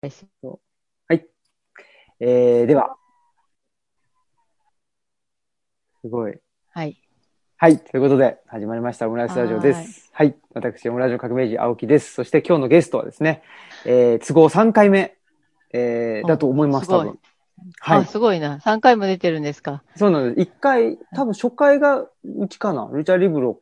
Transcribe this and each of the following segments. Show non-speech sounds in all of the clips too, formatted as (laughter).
はい。えー、では。すごい。はい。はい。ということで、始まりました、オムライスラジオです。はい。私、オムライスの革命児、青木です。そして今日のゲストはですね、えー、都合3回目、えー、あだと思います、多分。はいあ、。すごいな。3回も出てるんですか。そうなので、1回、多分初回がうちかな、ルチャリブロ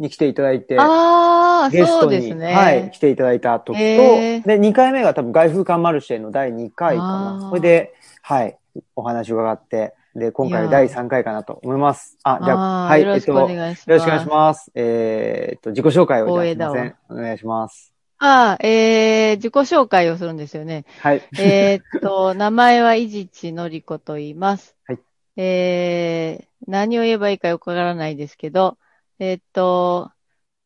に来ていただいて、ああ、ゲストに、そうですね。はい、来ていただいた時と、で、2回目が多分外風館マルシェの第2回かな。それで、はい、お話を伺って、で、今回第3回かなと思います。あ、じゃあ、はい、よろしくお願いします。よろしくお願いします。えーっと、自己紹介をません。お願いします。ああ、えー、自己紹介をするんですよね。はい。えーっと、(laughs) 名前は伊地知のり子と言います。はい。えー、何を言えばいいかよくわからないですけど、えーっと、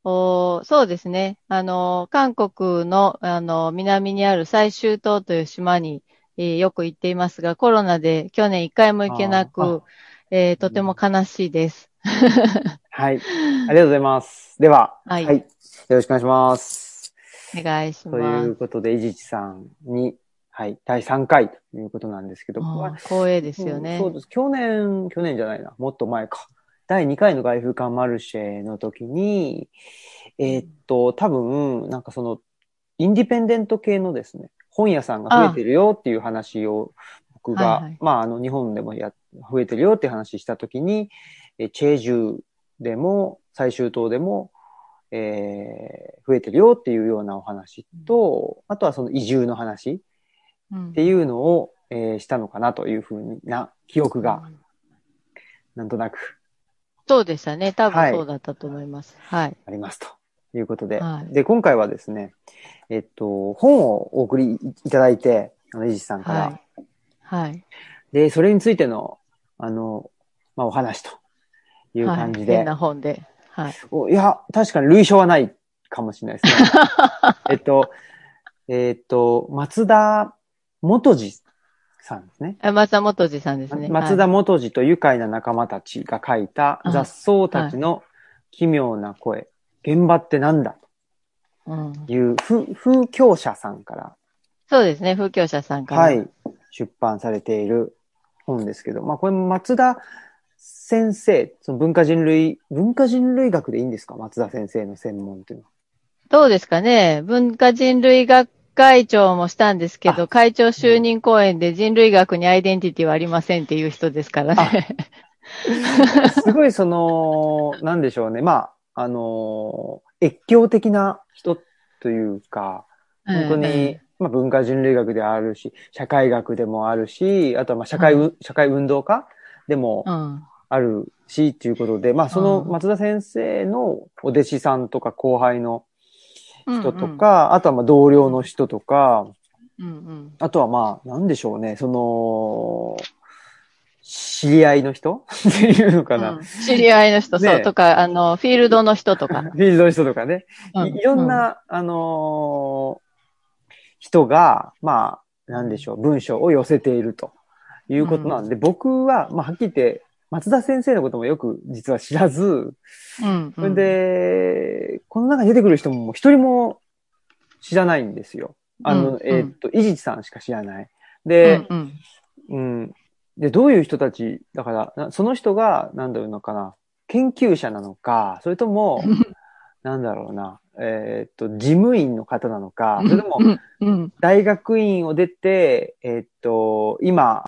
おそうですね。あの、韓国の、あの、南にある最終島という島に、えーよく行っていますが、コロナで去年一回も行けなく、えーとても悲しいです。はい。ありがとうございます。では、はいよろしくお願いします。お願いしとます。いうことで、伊地知さんに、はい、第3回ということなんですけど、光栄ですよね。うんそうです。去年、去年じゃないな、もっと前か。第2回の外風館マルシェの時に、えーっと、多分、なんかその、インディペンデント系のですね、本屋さんが増えてるよっていう話を、僕が、はいはい。まあ、あの、日本でもや、増えてるよっていう話した時に、えチェジュでも、最終島でも、えー増えてるよっていうようなお話と、あとはその移住の話うんっていうのを、えーしたのかなというふうな記憶が、なんとなくそうでしたね。多はい分そうだったと思います。はい。ありますということで。はいで、今回はですね、えっと、本をお送りいただいて、あの、イジさんから、はい。はい。で、それについての、あの、まあ、お話という感じで、はい、変な本で。はい。おいや、確かに類書はないかもしれないですね。(laughs) えっと、えっと、松田元次さんですね。あ松田元次さんですね。松田元次と愉快な仲間たちが書いたあ雑草たちの奇妙な声、現場ってなんだ？という風風教者さんから、そうですね。風教者さんから。はい、出版されている本ですけど、まあこれ松田先生、その文化人類、文化人類学でいいんですか？松田先生の専門っていうのは。どうですかね？文化人類学会長もしたんですけど、会長就任講演で人類学にアイデンティティはありませんっていう人ですからね。(laughs) すごいその、なんでしょうね。まあ、あの、越境的な人というか、本当に、まあ、文化人類学であるし、社会学でもあるし、あとはまあ社会う、社会運動家でもうん。うん。あるし、っていうことで、まあそのうん松田先生のお弟子さんとか後輩の人とうんか、あとはまあ同僚の人とか、うんうん。あとはまあ、なんでしょうね、その、知り合いの人？(laughs) っていうのかな。うん知り合いの人、ねそう、とか、あの、フィールドの人とか。(laughs) フィールドの人とかね。うんいいろんな、あのー人が、まあ、なんでしょう、文章を寄せているということなんで、僕は、まあ、はっきり言って、松田先生のこともよく実は知らず、うん。それで、この中に出てくる人も一人も知らないんですよ。あの、うんえーっと、伊地知さんしか知らない。で、うんうんうん。で、どういう人たち、だから、なその人が、なんだろうのかな、研究者なのか、それとも、(laughs) なんだろうな、えーっと、事務員の方なのか、それともう、んうん大学院を出て、えーっと、今、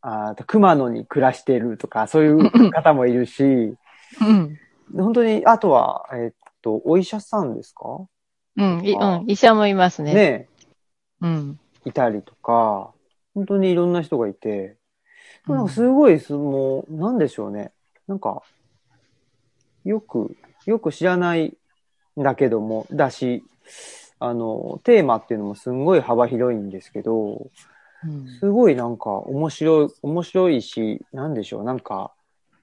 あー熊野に暮らしているとか、そういう方もいるし、うん。本当に、あとは、えーっと、お医者さんですか？うん。いうん。医者もいますね。ねうん。いたりとか、本当にいろんな人がいて、うん。なんかすごい、その、なんでしょうね。なんか、よく、よく知らないんだけども、だし、あの、テーマっていうのもすんごい幅広いんですけど、うんすごいなんか面白い、面白いし、なんでしょう、なんか、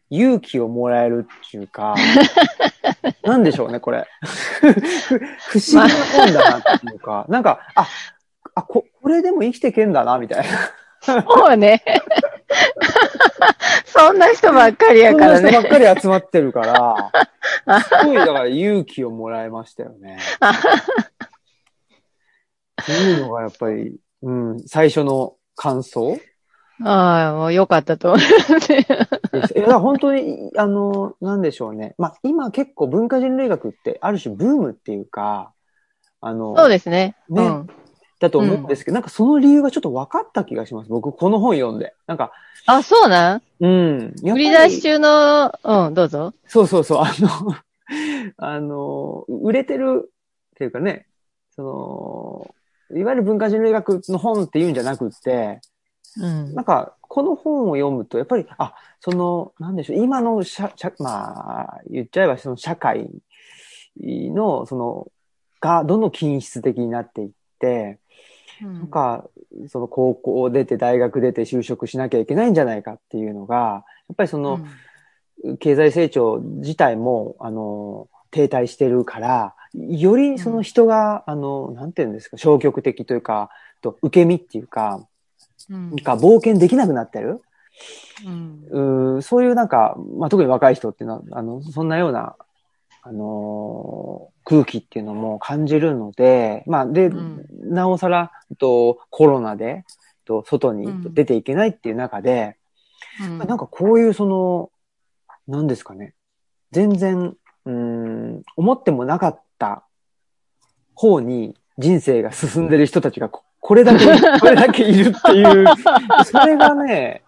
勇気をもらえるっていうか、(laughs) なんでしょうね、これ。ふ (laughs) 不思議な本だなっていうか、なんか、あ、あこ、これでも生きてけんだな、みたいな。もうね。(laughs) そんな人ばっかりやそんからね。な人ばっかり集まってるから、すごい、だから勇気をもらいましたよね。っていうのがやっぱり、うん、最初の感想？ああ、もう良かったと思う。いや、本当に、あの、なんでしょうね。まあ、今結構文化人類学ってある種ブームっていうか、あの、そうですね。ねうん。だと思うんですけど、なんかその理由がちょっと分かった気がします。僕、この本読んで。なんか、あ、そうなん？うん。売りり出し中の、うん、どうぞ。そうそうそう、あの、あの、売れてるっていうかね、その、いわゆる文化人類学の本っていうんじゃなくって、うん。なんか、この本を読むと、やっぱり、あ、その、なんでしょう、今の社、社まあ、言っちゃえばその社会の、その、が、どんどん均質的になっていって、なんか、その高校出て大学出て就職しなきゃいけないんじゃないかっていうのが、やっぱりその、経済成長自体も、あの、停滞してるから、よりその人が、あの、なんていうんですか、消極的というか、と受け身っていうか、うん。なんか冒険できなくなってる。うん。うーそういうなんか、まあ、特に若い人っていうのは、あの、そんなような、あのー空気っていうのも感じるので、まあ、で、うん。なおさら、とコロナで、と外にうん。出ていけないっていう中で、うん。なんかこういうその、なんですかね。全然、うん、思ってもなかった方に人生が進んでる人たちがこれだけ、(laughs) これだけいるっていう、それがね、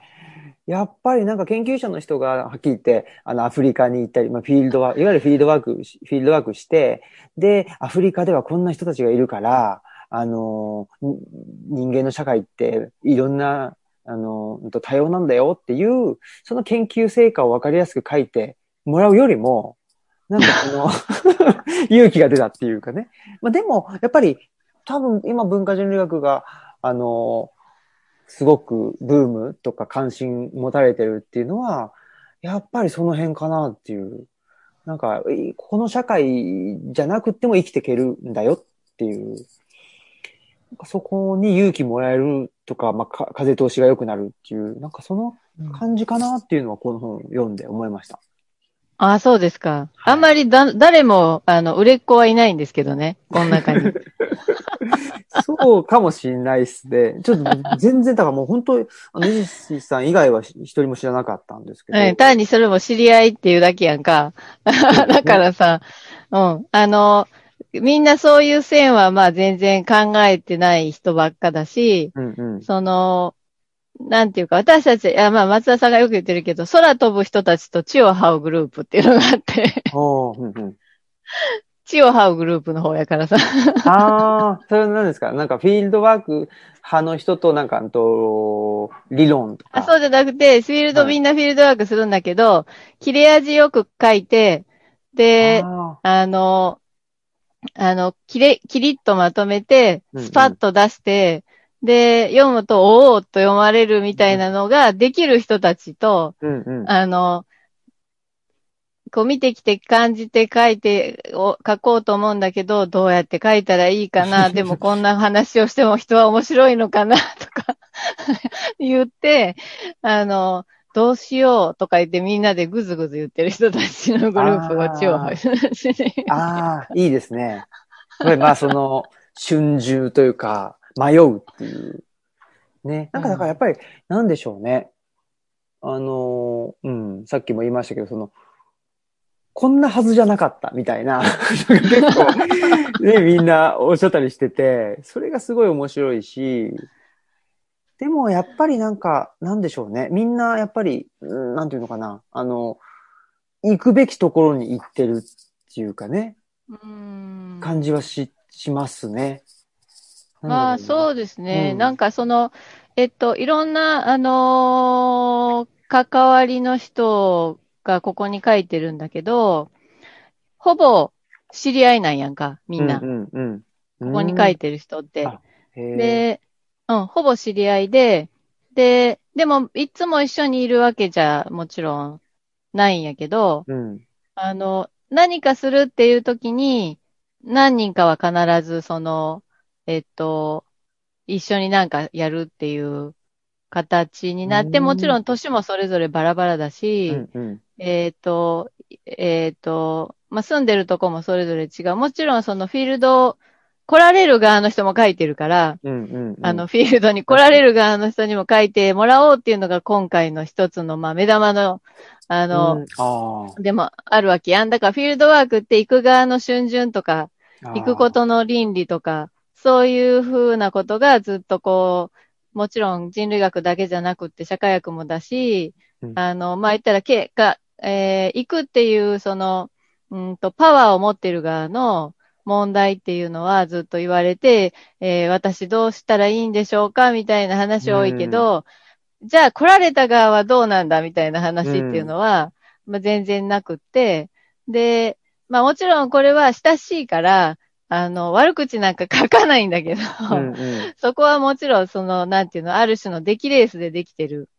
やっぱりなんか研究者の人がはっきり言って、あのアフリカに行ったり、まあフィールドワーク、いわゆるフィールドワーク、フィールドワークして、で、アフリカではこんな人たちがいるから、あの、人間の社会っていろんなあの、多様なんだよっていう、その研究成果をわかりやすく書いてもらうよりも、なんかその、(laughs) 勇気が出たっていうかね。まあでも、やっぱり、多分今文化人類学が、あの、すごくブームとか関心持たれてるっていうのは、やっぱりその辺かなっていう。なんか、いこの社会じゃなくても生きていけるんだよっていう。なんかそこに勇気もらえるとか、まあ、か風通しが良くなるっていう、なんかその感じかなっていうのはこの本を読んで思いました。ああ、そうですか。はいあんまりだ、誰も、あの、売れっ子はいないんですけどね。この中に。(laughs) そうかもしれないですね。ちょっと全然、だからもう本当、あの、ネジシさん以外は一人も知らなかったんですけど。うん、単にそれも知り合いっていうだけやんか。(laughs) だからさ、うん。あの、みんなそういう線はまあ全然考えてない人ばっかだし、うんうん。その、なんていうか、私たち、いやまあ松田さんがよく言ってるけど、空飛ぶ人たちと地を這うグループっていうのがあって、うんうん。地を這うグループの方やからさ。ああ、それは何ですか？なんかフィールドワーク派の人となんか、あと、理論とか。あそうじゃなくて、フィールド、はいみんなフィールドワークするんだけど、切れ味よく書いて、で、ああの、あの、きれ、きりっとまとめて、うんうんスパッと出して、で、読むと、おおーと読まれるみたいなのができる人たちと、ーうんうん。あの、こう見てきて感じて書いて、お書こうと思うんだけど、どうやって書いたらいいかな、(laughs) でもこんな話をしても人は面白いのかな、とか (laughs) 言って、あの、どうしようとか言ってみんなでぐずぐず言ってる人たちのグループが地をあ。ああ、いいですね。これまあその、(laughs) 春秋というか、迷うっていう。ね。なんかだからやっぱり、なんでしょうね。あの、うん、さっきも言いましたけど、その、こんなはずじゃなかったみたいな、(laughs) 結構、ね、みんなおっしゃったりしてて、それがすごい面白いし、でもやっぱりなんか、なんでしょうね。みんなやっぱり、うんなんていうのかな。あの、行くべきところに行ってるっていうかね。うん感じはし、しますね。まあ、う。そうですね。うんなんかその、えっと、いろんな、あのー関わりの人がここに書いてるんだけど、ほぼ知り合いなんやんか、みんな。うんうんうん。ここに書いてる人って。で、うん、ほぼ知り合いで、で、でも、いつも一緒にいるわけじゃもちろんないんやけど、うん。あの、何かするっていう時に、何人かは必ず、その、えっと、一緒になんかやるっていう形になって、うんもちろん年もそれぞれバラバラだし、うんうん。えっと、えっと、まあ、住んでるとこもそれぞれ違う。もちろんそのフィールド来られる側の人も書いてるから、うんうんうん。あの、フィールドに来られる側の人にも書いてもらおうっていうのが今回の一つの、まあ、目玉の、あうん、でもあるわけやん。だからフィールドワークって行く側の春巡とか、あ。行くことの倫理とか、そういうふうなことがずっとこう、もちろん人類学だけじゃなくって社会学もだし、うん。あの、まあ、言ったら、け、が、えー行くっていう、その、うんと、パワーを持ってる側の問題っていうのはずっと言われて、えー私どうしたらいいんでしょうかみたいな話多いけど、じゃあ来られた側はどうなんだみたいな話っていうのは、まあ、全然なくって、で、まあもちろんこれは親しいから、あの、悪口なんか書かないんだけど、うんうん。そこはもちろん、その、なんていうの、ある種の出来レースでできてる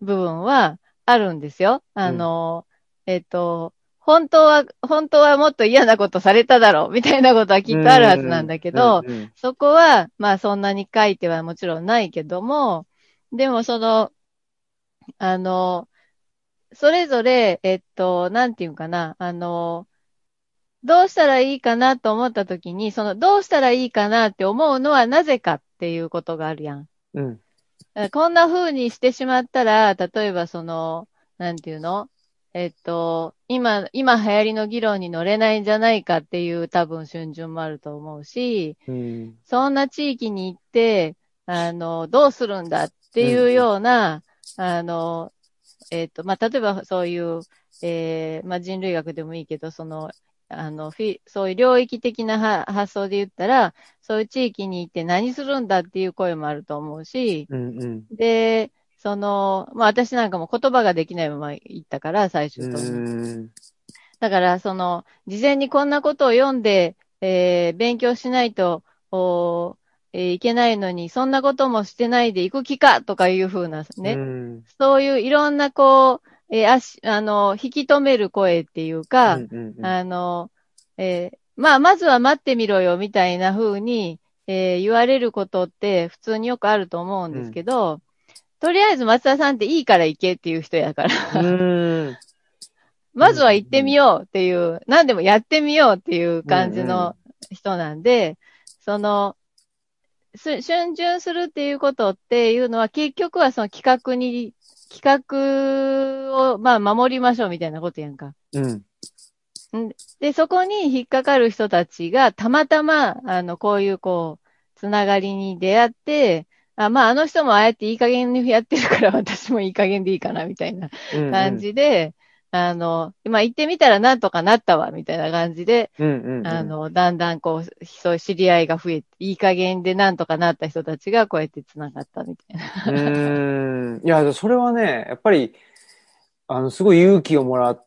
部分はあるんですよ。あの、えっと、本当は、本当はもっと嫌なことされただろう、みたいなことはきっとあるはずなんだけど、うんうんそこは、まあそんなに書いてはもちろんないけども、でもその、あの、それぞれ、えっと、なんていうかな、あの、どうしたらいいかなと思ったときに、その、どうしたらいいかなって思うのはなぜかっていうことがあるやん。うん。えこんな風にしてしまったら、例えばその、なんていうの？えっと、今、今流行りの議論に乗れないんじゃないかっていう多分春巡もあると思うし、うん。そんな地域に行って、あの、どうするんだっていうような、あの、えっと、まあ、例えばそういう、えーまあ、人類学でもいいけど、その、あの、フィそういう領域的なは発想で言ったら、そういう地域に行って何するんだっていう声もあると思うし、うんうん。で、その、まあ私なんかも言葉ができないまま行ったから、最終う的に。ん。だから、その、事前にこんなことを読んで、えー勉強しないと、おえーいけないのに、そんなこともしてないで行く気かとかいうふうなね、うん。そういういろんなこう、えーあし、あの、引き止める声っていうか、うんうんうん。あの、えーまあ、まずは待ってみろよ、みたいな風に、えー言われることって普通によくあると思うんですけど、とりあえず松田さんっていいから行けっていう人やから、うん。まずは行ってみようっていう、何でもやってみようっていう感じの人なんで、その、す春巡するっていうことっていうのは結局はその企画に、企画をまあ守りましょうみたいなことやんか。うん。で、そこに引っかかる人たちがたまたま、あの、こういうこう、つながりに出会って、あ、まあ、あの人もああやっていい加減にやってるから私もいい加減でいいかな、みたいな感じで、あの、まあ、行ってみたらなんとかなったわ、みたいな感じで、うんうんうん。あの、だんだんこう、そういう知り合いが増えて、いい加減でなんとかなった人たちがこうやって繋がったみたいな。うーん。いや、それはね、やっぱり、あの、すごい勇気をもらっ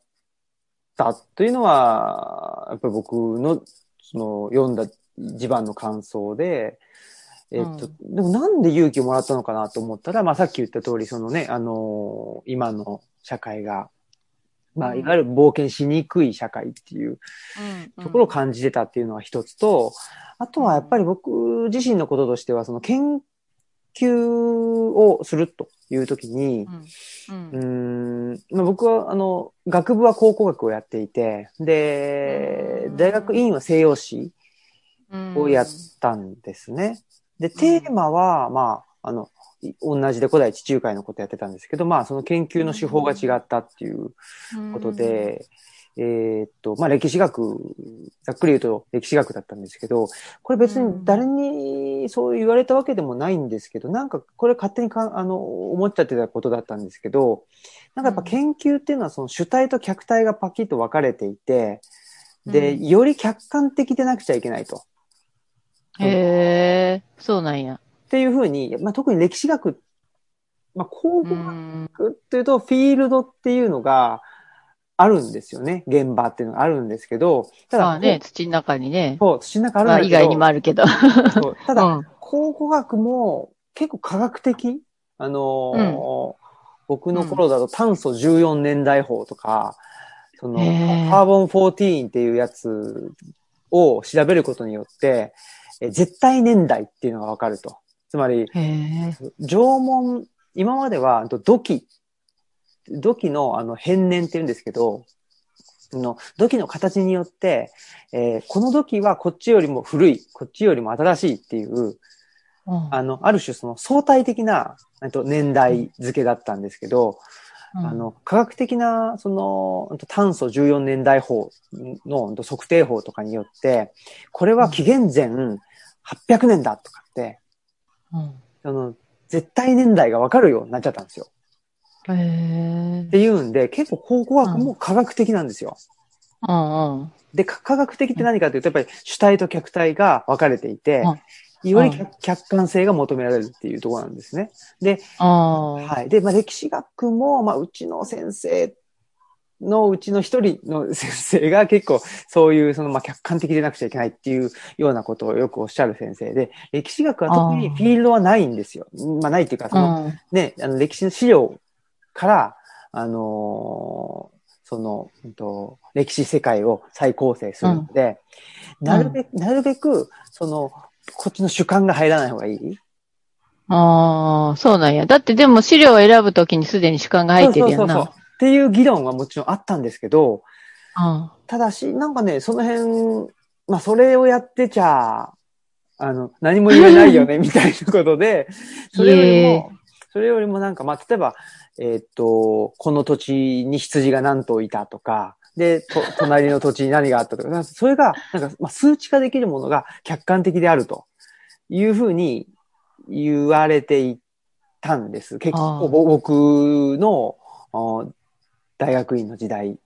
たというのは、やっぱり僕の、その、読んだ一番の感想で、えっと、でもなんで勇気をもらったのかなと思ったら、まあさっき言った通り、そのね、あの今の社会が、まあ、うん。いわゆる冒険しにくい社会っていううんところを感じてたっていうのは一つと、あとはやっぱり僕自身のこととしては、その研究をするというときに、うん。まあ、僕は、あの、学部は考古学をやっていて、でう、ん。大学院は西洋史うん。をやったんですね。で、テーマは、まあ、あの、い同じで古代地中海のことやってたんですけど、まあ、その研究の手法が違ったっていうことで、えーっと、まあ、歴史学、ざっくり言うと歴史学だったんですけど、これ別に誰にそう言われたわけでもないんですけど、なんかこれ勝手にか、あの、思っちゃってたことだったんですけど、なんかやっぱ研究っていうのはその主体と客体がパキッと分かれていて、で、うん。より客観的でなくちゃいけないと。へえ、そうなんや。っていうふうに、まあ、特に歴史学、まあ、考う古ん。学っていうと、フィールドっていうのがあるんですよね。現場っていうのがあるんですけど、ただ、まあね、土の中にね。そう、土の中あるんまあだけど、以外にもあるけど。ただ、うん考古学も結構科学的あのー僕の頃だと炭素14年代法とか、その、カーボン14っていうやつを調べることによって、え絶対年代っていうのがわかると。つまり。縄文、今までは土器、土器のあの変年って言うんですけど、の土器の形によって、えーこの土器はこっちよりも古い、こっちよりも新しいっていう、うん。あの、ある種その相対的な、えっと、年代付けだったんですけど、うん。あの、科学的な、その、炭素14年代法の測定法とかによって、これは紀元前800年だとかって、うんあの、絶対年代がわかるようになっちゃったんですよ。へえっていうんで、結構考古学も科学的なんですよ。うんうん。で、か科学的って何かというと、やっぱり主体と客体が分かれていて、よりうん客客観性が求められるっていうところなんですね。で、ああ。はい。で、まあ、歴史学も、まあ、うちの先生のうちの一人の先生が結構そういう、その、まあ、客観的でなくちゃいけないっていうようなことをよくおっしゃる先生で、歴史学は特にフィールドはないんですよ。まあ、ないっていうか、その、うん。ね、あの、歴史の資料から、あのーその、うんと、歴史世界を再構成するので、なるべく、なるべく、その、こっちの主観が入らない方がいい？ああ、そうなんや。だってでも資料を選ぶときにすでに主観が入ってるやんな。そうそうそうそうっていう議論はもちろんあったんですけど、うん。ただし、なんかね、その辺、まあ、それをやってちゃ、あの、何も言えないよね、(laughs) みたいなことで、それよりも、それよりもなんか、まあ、例えば、えーっと、この土地に羊が何頭いたとか、で、と、(laughs) 隣の土地に何があったとか、それが、なんか、まあ、数値化できるものが客観的であるというふうに言われていたんです。結構、僕のあ大学院の時代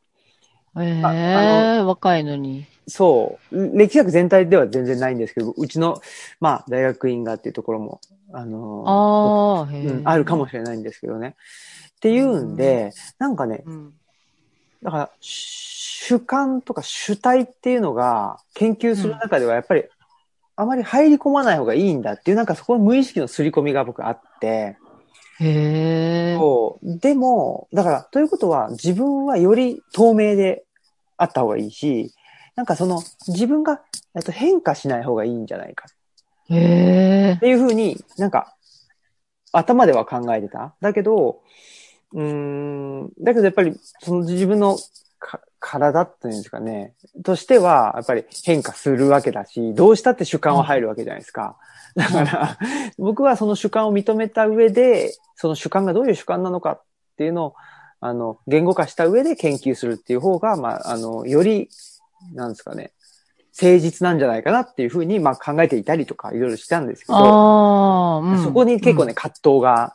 えあえ若いのに。そう。歴史学全体では全然ないんですけど、うちの、まあ、大学院がっていうところも、あのあうん、あるかもしれないんですけどね。っていうんで、なんかね、うん。だから、主観とか主体っていうのが研究する中ではやっぱり、あまり入り込まない方がいいんだっていう、なんかそこの無意識の刷り込みが僕あって、へえ。そう。でも、だから、ということは、自分はより透明であった方がいいし、なんかその、自分が、えっと、変化しない方がいいんじゃないかへえっ。ていうふうになんか、頭では考えてた。だけど、うーん、だけどやっぱり、その自分のか体っていうんですかね、としては、やっぱり変化するわけだし、どうしたって主観は入るわけじゃないですか。(laughs) だから、僕はその主観を認めた上で、その主観がどういう主観なのかっていうのを、あの、言語化した上で研究するっていう方が、まあ、あの、より、なんですかね、誠実なんじゃないかなっていうふうに、まあ考えていたりとか、いろいろしたんですけど、うん。そこに結構ね、葛藤が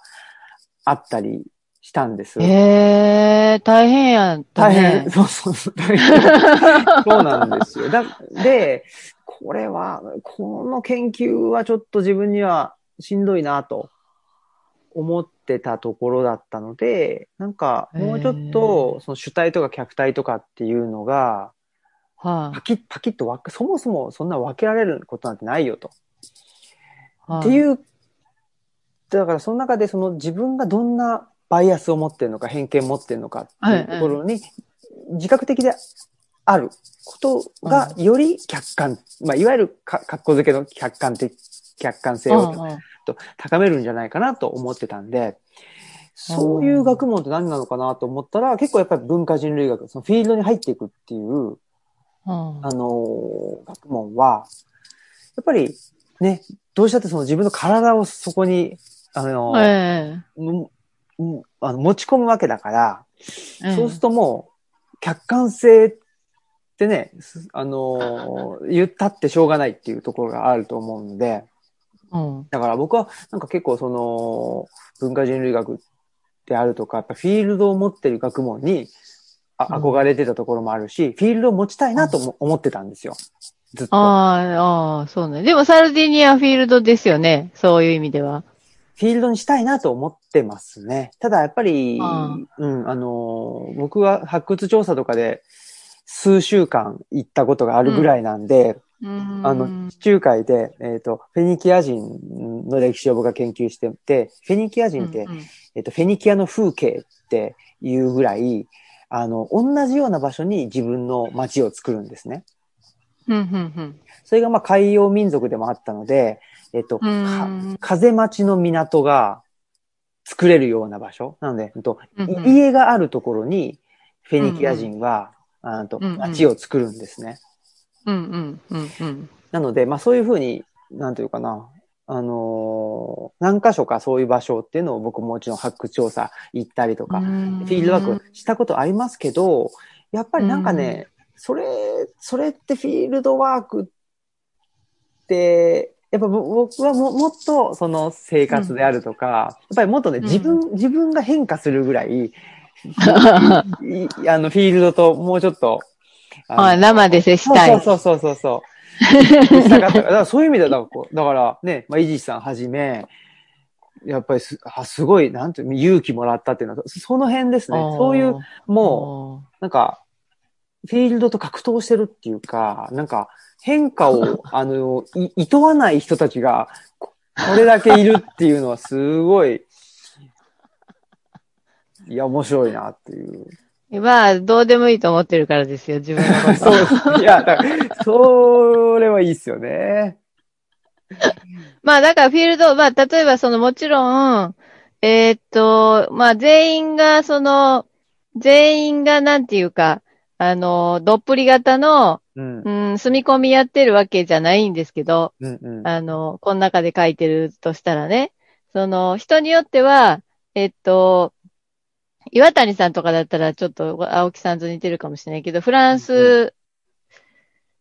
あったりしたんです。うん。へえ、大変やった大ね。変、そうそうそう、大変。(laughs) そうなんですよ。だで、これは、この研究はちょっと自分にはしんどいなと思ってたところだったので、なんか、もうちょっと、その主体とか客体とかっていうのが、はパキッ、パキッと分け、そもそもそんな分けられることなんてないよと。い。っていう、だからその中でその自分がどんなバイアスを持ってるのか、偏見を持ってるのかっていうところに、自覚的であることがより客観、まあ、いわゆるか、格好付けの客観的、客観性をうんうん。と高めるんじゃないかなと思ってたんで、そういう学問って何なのかなと思ったら、結構やっぱり文化人類学、そのフィールドに入っていくっていう、うん。あのー学問は、やっぱりね、どうしたってその自分の体をそこに、あのーえうんうんあの持ち込むわけだから、えそうするともう、客観性ってね、すあのー言ったってしょうがないっていうところがあると思うので、うん。だから僕はなんか結構その、文化人類学であるとか、やっぱフィールドを持ってる学問にあうん憧れてたところもあるし、フィールドを持ちたいなとも思ってたんですよ。ずっと。ああ、ああ、そうね。でもサルディニアフィールドですよね。そういう意味では。フィールドにしたいなと思ってますね。ただやっぱり、あうん、あのー、僕は発掘調査とかで数週間行ったことがあるぐらいなんで、うんあの、地中海で、えっ、と、フェニキア人の歴史を僕が研究してて、フェニキア人って、うんうんえっ、と、フェニキアの風景っていうぐらい、あの、同じような場所に自分の街を作るんですね。それがまあ海洋民族でもあったので、えっ、と、風待ちの港が作れるような場所。なので、えっと家があるところに、フェニキア人はうんうん街を作るんですね。うんうんうんうん。なので、まあそういうふうに、なんていうかな、あのー何箇所かそういう場所っていうのを僕ももちろん発掘調査行ったりとか、フフィールドワークしたことありますけど、やっぱりなんかね、それ、それってフィールドワークって、やっぱぼ僕はももっとその生活であるとか、やっぱりもっとね、うん自分、自分が変化するぐらい、い (laughs) あの、フィールドともうちょっと、ああの生で接したい。そうそうそうそうそう。したかったからだからそういう意味ではだからね、まあ、イジさんはじめ、やっぱりす、あすごい、なんていうの勇気もらったっていうのは、その辺ですね。そういう、もう、なんか、フィールドと格闘してるっていうか、なんか、変化を、(laughs) あの、い、いとわない人たちが、ここれだけいるっていうのはすごい、いや、面白いなっていう。う。まあ、どうでもいいと思ってるからですよ、自分のこと。(laughs) そう。いや、だからそれはいいっすよね。まあ、だからフィールド、まあ、例えばそのもちろん、えーっと、まあ、全員が、その、全員がなんていうか、あの、どっぷり型の、うん。うん、住み込みやってるわけじゃないんですけど、うんうん。あの、この中で書いてるとしたらね、その、人によっては、えっと、岩谷さんとかだったらちょっと青木さんと似てるかもしれないけど、フランス、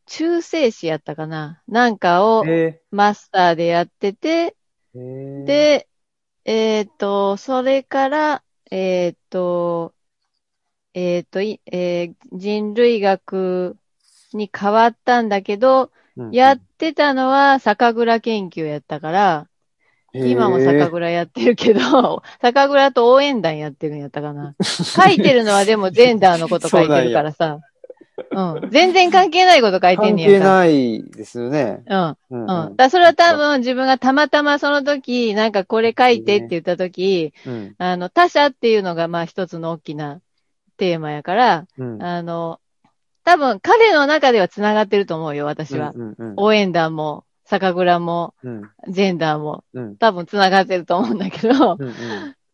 中世史やったかな？なんかをえマスターでやってて、で、えっと、それから、えっと、えっと、いえー人類学に変わったんだけど、うんやってたのは酒蔵研究やったから、今も酒蔵やってるけど、(laughs) 酒蔵と応援団やってるんやったかな。書いてるのはでもジェンダーのこと書いてるからさ。うん。全然関係ないこと書いてん関ねやんか。係ないですよね。うん。うんうん。だそれは多分自分がたまたまその時、なんかこれ書いてって言った時、うん。あの、他者っていうのがまあ一つの大きなテーマやから、うん。あの、多分彼の中では繋がってると思うよ、私は。うんうん応援団も、酒蔵も、うん。ジェンダーも、うん。多分繋がってると思うんだけど、うんうん。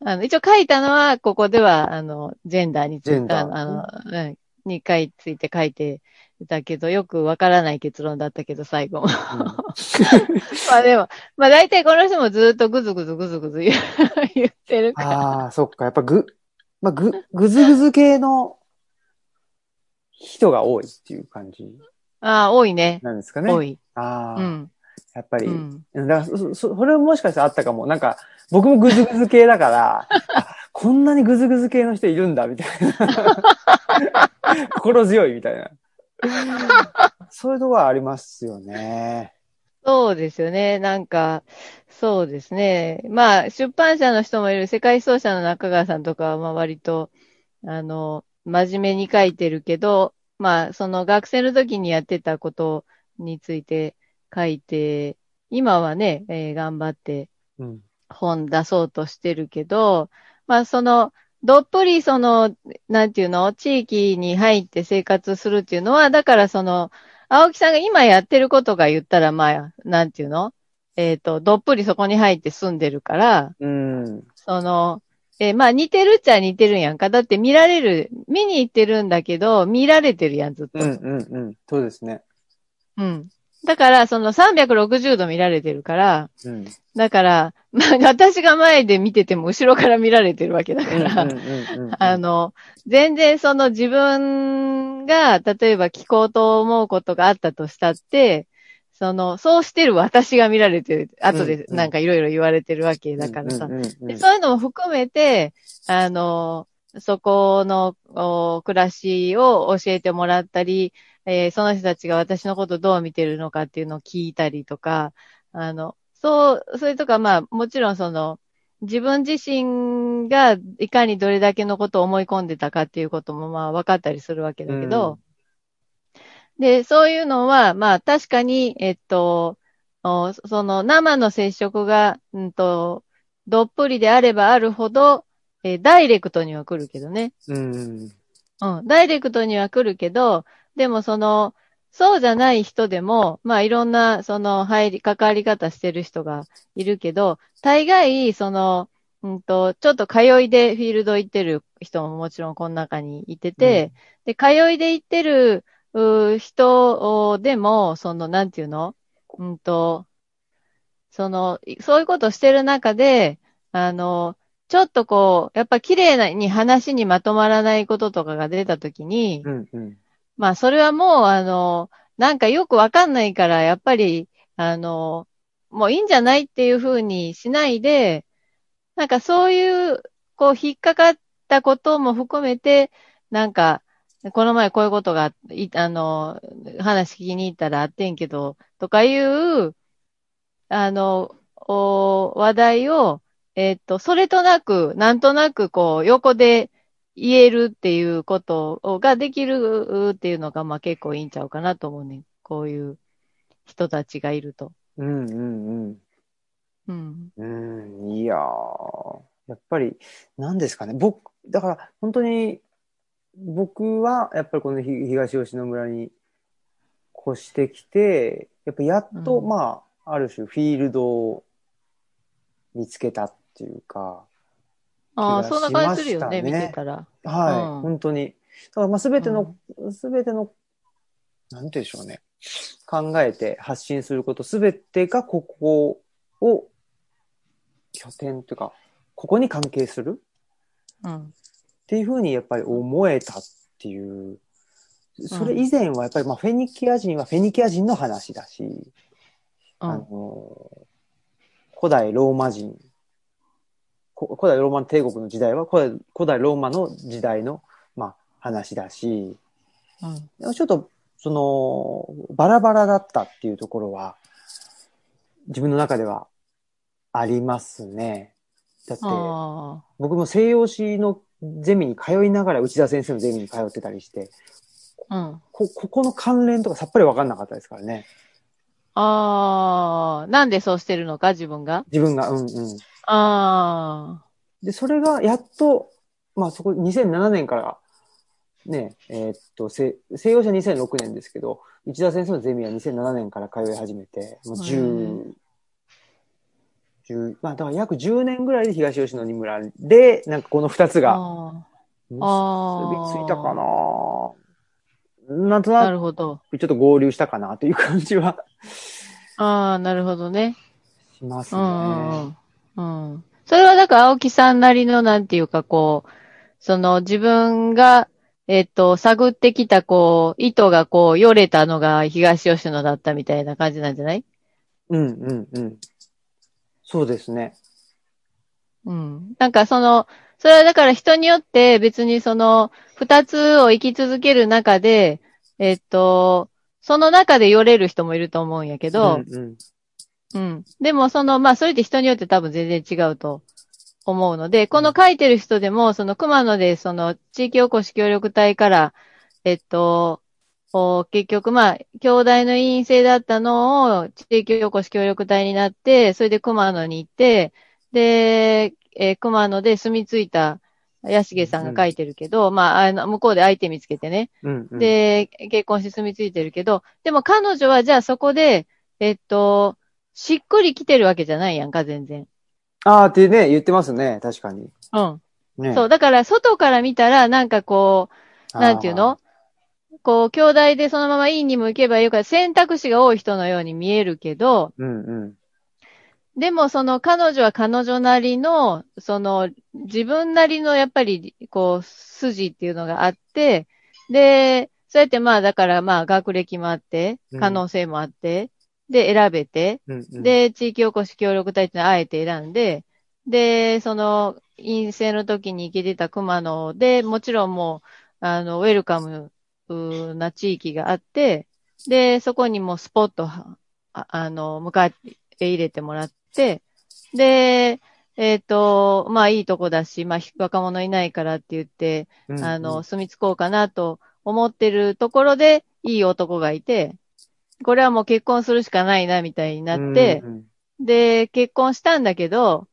(laughs) あの、一応書いたのは、ここでは、あの、ジェンダーについて、あの、うんに書いついて書いてたけど、よくわからない結論だったけど、最後。(laughs) まあでも、まあ大体この人もずっとぐずぐずぐずぐず言 (laughs) ってるから。ああ、そっか。やっぱぐ、まあ、ぐ、ぐずぐず系の人が多いっていう感じああ、多いね。なんですかね。多い。ああ、うん。やっぱり、うん。だからそ、そ、それももしかしたらあったかも。なんか、僕もぐずぐず系だから、(laughs) あこんなにぐずぐず系の人いるんだ、みたいな。(laughs) 心強いみたいな。そういうところはありますよね。そうですよね。なんか、そうですね。まあ、出版社の人もいる、世界奏者の中川さんとかは、まあ割と、あの、真面目に書いてるけど、まあ、その学生の時にやってたことについて書いて、今はね、えー頑張ってうん。本出そうとしてるけど、まあ、その、どっぷりその、なんていうの、地域に入って生活するっていうのは、だからその、青木さんが今やってることが言ったら、まあ、なんていうの？えっ、と、どっぷりそこに入って住んでるから、うん。その、えーまあ似てるっちゃ似てるんやんか。だって見られる、見に行ってるんだけど、見られてるやん、ずっと。うん、うん、うん。そうですね。うん。だから、その360度見られてるから、うん。だから、まあ、私が前で見てても後ろから見られてるわけだから、うんうんうんうんあの、全然その自分が、例えば聞こうと思うことがあったとしたって、その、そうしてる私が見られてる、後でなんかいろいろ言われてるわけだからさうん。うんうんでそういうのも含めて、あの、そこのお暮らしを教えてもらったり、えーその人たちが私のことをどう見てるのかっていうのを聞いたりとか、あの、そう、それとか、まあ、もちろんその、自分自身がいかにどれだけのことを思い込んでたかっていうこともまあ分かったりするわけだけど、で、そういうのは、まあ確かに、えっと、おその生の接触が、うんと、どっぷりであればあるほど、えーダイレクトには来るけどね。うん。うん、ダイレクトには来るけど、でもその、そうじゃない人でも、まあいろんな、その、入り、関わり方してる人がいるけど、大概、その、うんと、ちょっと通いでフィールド行ってる人ももちろんこの中にいてて、で、通いで行ってるう人でも、その、なんていうの？うんと、その、そういうことをしてる中で、あの、ちょっとこう、やっぱ綺麗なに話にまとまらないこととかが出たときに、うんうん。まあ、それはもう、あの、なんかよくわかんないから、やっぱり、あの、もういいんじゃないっていうふうにしないで、なんかそういう、こう、引っかかったことも含めて、なんか、この前こういうことが、いあの、話聞きに行ったらあってんけど、とかいう、あの、お話題を、えっと、それとなく、なんとなく、こう、横で言えるっていうことができるっていうのが、まあ結構いいんちゃうかなと思うね。こういう人たちがいると。うんうんうん。うん。うん、いやー、やっぱり、何ですかね。僕、だから、本当に、僕は、やっぱりこのひ東吉野村に越してきて、やっぱやっと、うんまあ、ある種フィールドを見つけたっていうか、ああ、そんな感じするよね、見てたら。はい、うん本当に。だから、まあ、すべての、すべての、なんて言うんでしょうね。考えて発信すること、すべてがここを拠点というか、ここに関係するうん。っていうふうにやっぱり思えたっていう。それ以前はやっぱり、まあ、フェニキア人はフェニキア人の話だし、うあん。の、古代ローマ人、こ古代ローマ帝国の時代は古代古代ローマの時代の、まあ、話だし、うん。ちょっと、その、バラバラだったっていうところは、自分の中ではありますね。だって、あ僕も西洋史のゼミに通いながら内田先生のゼミに通ってたりして、あ。うん。こ、ここの関連とかさっぱりわかんなかったですからね。ああ。なんでそうしてるのか、自分が？自分が、うんうん。ああ。で、それがやっと、まあそこ2007年から、ね、えーっと、西西洋史は2006年ですけど、内田先生のゼミは2007年から通い始めて、もうへ10、10まあだから約10年ぐらいで東吉野に村で、なんかこの2つがあ結びあついたかななんとあ。ななるほど。くちょっと合流したかなという感じはああ、なるほどね。しますうね。んうんうん。うん。それはだから青木さんなりのなんていうかこう、その自分が、えっと、探ってきたこう、糸がこう、よれたのが東吉野だったみたいな感じなんじゃない？うんうんうん。そうですね。うん。なんかその、それはだから人によって別にその、二つを生き続ける中で、えっと、その中でよれる人もいると思うんやけど、うんうんうん。でも、その、まあ、それって人によって多分全然違うと思うので、この書いてる人でも、その熊野で、その、地域おこし協力隊から、えっと、お結局、まあ、兄弟の陰性だったのを、地域おこし協力隊になって、それで熊野に行って、で、えー熊野で住み着いた、安重さんが書いてるけど、まあ、あの、向こうで相手見つけてね、うんうん、で、結婚して住み着いてるけど、でも彼女はじゃあそこで、えっと、しっくりきてるわけじゃないやんか、全然。ああってね、言ってますね。確かに。うん。ね。そう。だから、外から見たら、なんかこう、なんていうの？こう、兄弟でそのまま院にも行けばいいから、選択肢が多い人のように見えるけど、うんうん。でもその彼女は彼女なりの、その自分なりのやっぱりこう筋っていうのがあって、で、そうやってまあだからまあ学歴もあってう、ん可能性もあって、で選べて、うんうん、で、地域おこし協力隊ってのはあえて選んで、で、その陰性の時に行けてた熊野で、もちろんもう、あの、ウェルカムな地域があって、で、そこにもうスポットは、ああの、迎え入れてもらって、で、えっ、と、まあいいとこだし、まあ若者いないからって言って、うんうん。あの、、住み着こうかなと思ってるところで、いい男がいて、これはもう結婚するしかないな、みたいになってう、んうんで、結婚したんだけど、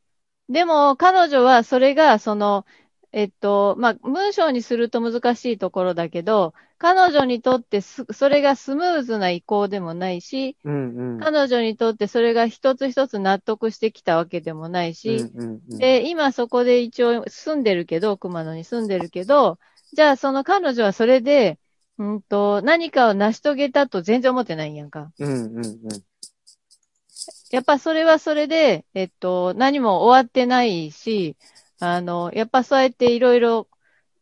でも彼女はそれが、その、えっと、まあ、文章にすると難しいところだけど、彼女にとってす、それがスムーズな移行でもないし、うんうん。彼女にとってそれが一つ一つ納得してきたわけでもないし、うんうんうん、で、今そこで一応住んでるけど、熊野に住んでるけど、じゃあその彼女はそれで、うんと、何かを成し遂げたと全然思ってないんやんか。うんうんうん。やっぱそれはそれで、えっと、何も終わってないし、あの、やっぱそうやっていろいろ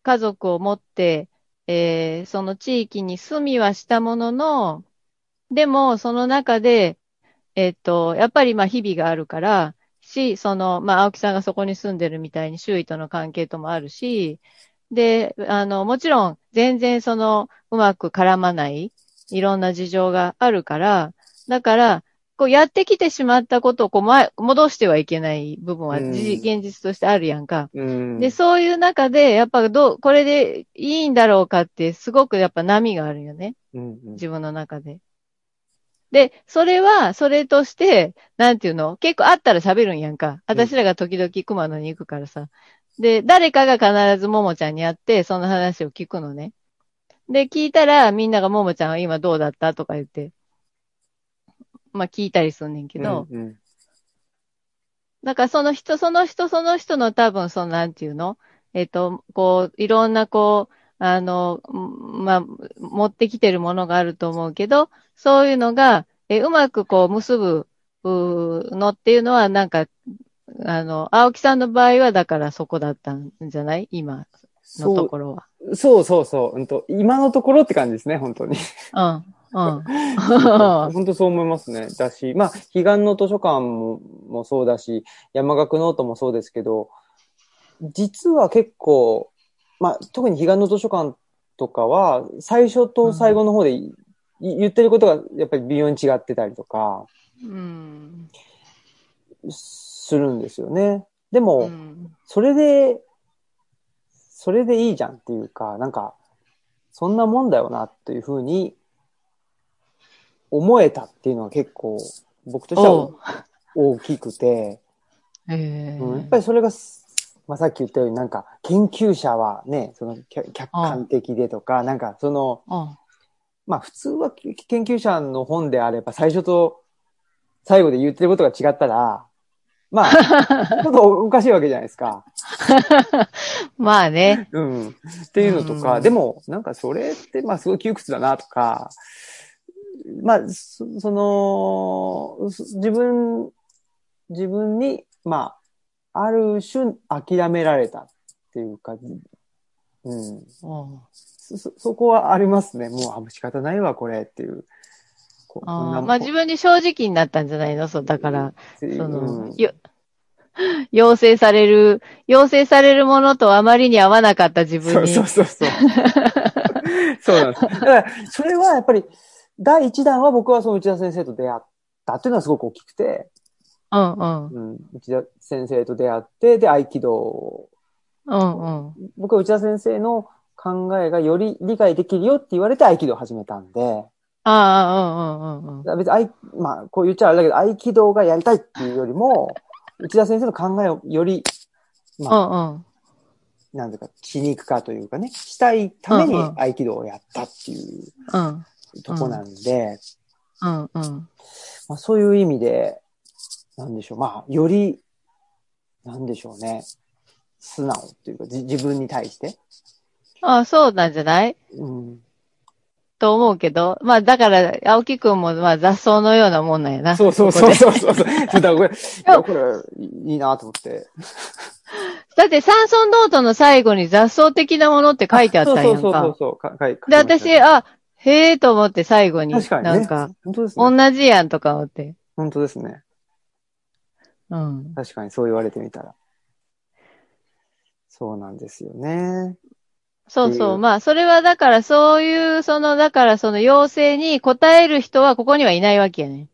家族を持って、えーその地域に住みはしたものの、でもその中で、えっと、やっぱりまあ日々があるから、し、その、まあ青木さんがそこに住んでるみたいに周囲との関係ともあるし、で、あの、もちろん全然その、うまく絡まない、いろんな事情があるから、だから、こうやってきてしまったことをこう前戻してはいけない部分はうん事現実としてあるやんか。うん。で、そういう中で、やっぱどう、これでいいんだろうかって、すごくやっぱ波があるよね。うんうん自分の中で。で、それは、それとして、なんていうの？結構あったら喋るんやんか。私らが時々熊野に行くからさ。で、誰かが必ずももちゃんに会って、その話を聞くのね。で、聞いたら、みんながももちゃんは今どうだったとか言って、まあ聞いたりすんねんけど、うんうん。だからその人、その人、その人の多分、その、なんていうの？えっ、と、こう、いろんな、こう、あの、んまあ、持ってきてるものがあると思うけど、そういうのが、え、うまくこう、結ぶ、のっていうのは、なんか、あの、青木さんの場合は、だからそこだったんじゃない？今のところは。そうそうそう。うんと、今のところって感じですね、本当に。うん。うん。(laughs) 本当そう思いますね。だし、まあ、彼岸の図書館ももそうだし、山岳ノートもそうですけど、実は結構、まあ、特に彼岸の図書館とかは、最初と最後の方でい、い言ってることがやっぱり微妙に違ってたりとか、うん。するんですよね。でも、うん。それで、それでいいじゃんっていうか、なんか、そんなもんだよなっていうふうに思えたっていうのは結構僕としては。大きくて、ええうんやっぱりそれがす、まあ、さっき言ったようになんか研究者はね、その客客観的でとか、なんかその、うん。まあ普通は研究者の本であれば最初と最後で言ってることが違ったら、まあ、(laughs) ちょっとおかしいわけじゃないですか。(laughs) まあね。うん。っていうのとか、うんでも、なんかそれって、まあすごい窮屈だなとか、まあ、そその、そ自分、自分に、まあ、ある種諦められたっていうか、うん。うん。そ、そそこはありますね。もう、あ、仕方ないわ、これっていう。こあーまあ自分に正直になったんじゃないの？そう、だから、そうんの、よ、(laughs) 要請される、要請されるものとあまりに合わなかった自分に。そうそうそうそう。(laughs) そうなんです。だから、それはやっぱり、第一弾は僕はその内田先生と出会ったっていうのはすごく大きくて、うんうん。うん、内田先生と出会って、で、合気道をうんうん。僕は内田先生の考えがより理解できるよって言われて合気道を始めたんで、ああ、うんうんうんうん。別に合、まあ、こう言っちゃあれだけど、合気道がやりたいっていうよりも、内田先生の考えをより、まあ、うんうん。なんていうか、気に行くかというかね、したいために合気道をやったっていううんとこなんで、うんうん。まあ、そういう意味で、なんでしょう、まあ、より、なんでしょうね、素直っていうか、じ自分に対して。ああ、そうなんじゃない？うん、と思うけど。まあだから、青木くんもまあ雑草のようなもんなんやな。そうそうそうそうそう。だからこれ、(laughs) これ、いいなと思って。だって、山村ノートの最後に雑草的なものって書いてあったんやんそうそうそうか。そうかで、私、あ、へえと思って最後に。確かにねなんか、本当ですね。同じやんとか思って。本当ですね。うん。確かにそう言われてみたら。そうなんですよね。そうそうう。んまあ、それはだから、そういう、その、だから、その要請に応える人はここにはいないわけやね。